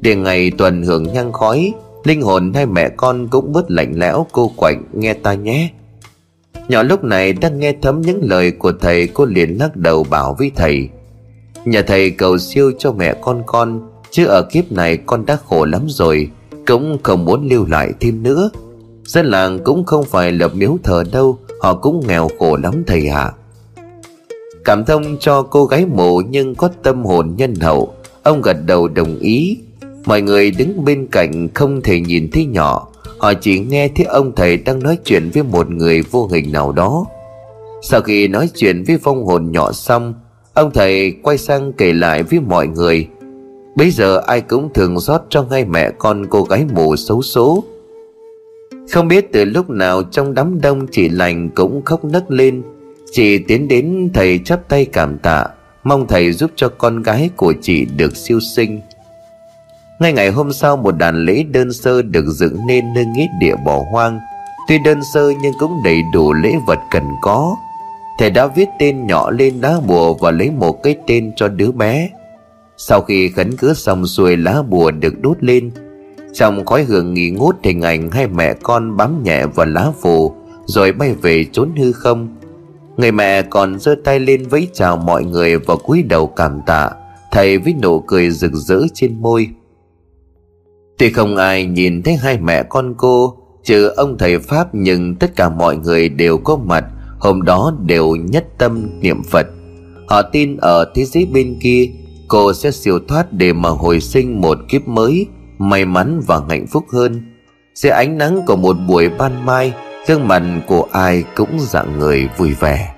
Để ngày tuần hưởng nhang khói, Linh hồn hai mẹ con cũng bớt lạnh lẽo, cô quạnh, nghe ta nhé. Nhỏ lúc này đang nghe thấm những lời của thầy, Cô liền lắc đầu bảo với thầy. Nhà thầy cầu siêu cho mẹ con con, Chứ ở kiếp này con đã khổ lắm rồi, Cũng không muốn lưu lại thêm nữa. Dân làng cũng không phải lập miếu thờ đâu, Họ cũng nghèo khổ lắm thầy ạ. À. Cảm thông cho cô gái mộ nhưng có tâm hồn nhân hậu, Ông gật đầu đồng ý. Mọi người đứng bên cạnh không thể nhìn thấy nhỏ. Họ chỉ nghe thấy ông thầy đang nói chuyện với một người vô hình nào đó. Sau khi nói chuyện với phong hồn nhỏ xong, Ông thầy quay sang kể lại với mọi người. Bây giờ ai cũng thường rót cho ngay mẹ con cô gái mù xấu số Không biết từ lúc nào trong đám đông chị lành cũng khóc nấc lên. Chị tiến đến, thầy chắp tay cảm tạ, Mong thầy giúp cho con gái của chị được siêu sinh ngay ngày hôm sau, một đàn lễ đơn sơ được dựng nên nơi nghĩa địa bỏ hoang. Tuy đơn sơ nhưng cũng đầy đủ lễ vật cần có. Thầy đã viết tên nhỏ lên lá bùa và lấy một cái tên cho đứa bé. Sau khi khấn cứ xong xuôi, lá bùa được đốt lên. Trong khói hương nghỉ ngút hình ảnh hai mẹ con bám nhẹ vào lá phù, Rồi bay về trốn hư không. Người mẹ còn giơ tay lên vẫy chào mọi người và cúi đầu cảm tạ. Thầy với nụ cười rực rỡ trên môi. Tuy không ai nhìn thấy hai mẹ con cô, Trừ ông thầy Pháp nhưng tất cả mọi người đều có mặt, Hôm đó đều nhất tâm niệm Phật. Họ tin ở thế giới bên kia, Cô sẽ siêu thoát để mà hồi sinh một kiếp mới, May mắn và hạnh phúc hơn. Sẽ ánh nắng của một buổi ban mai, Gương mặt của ai cũng dạng người vui vẻ.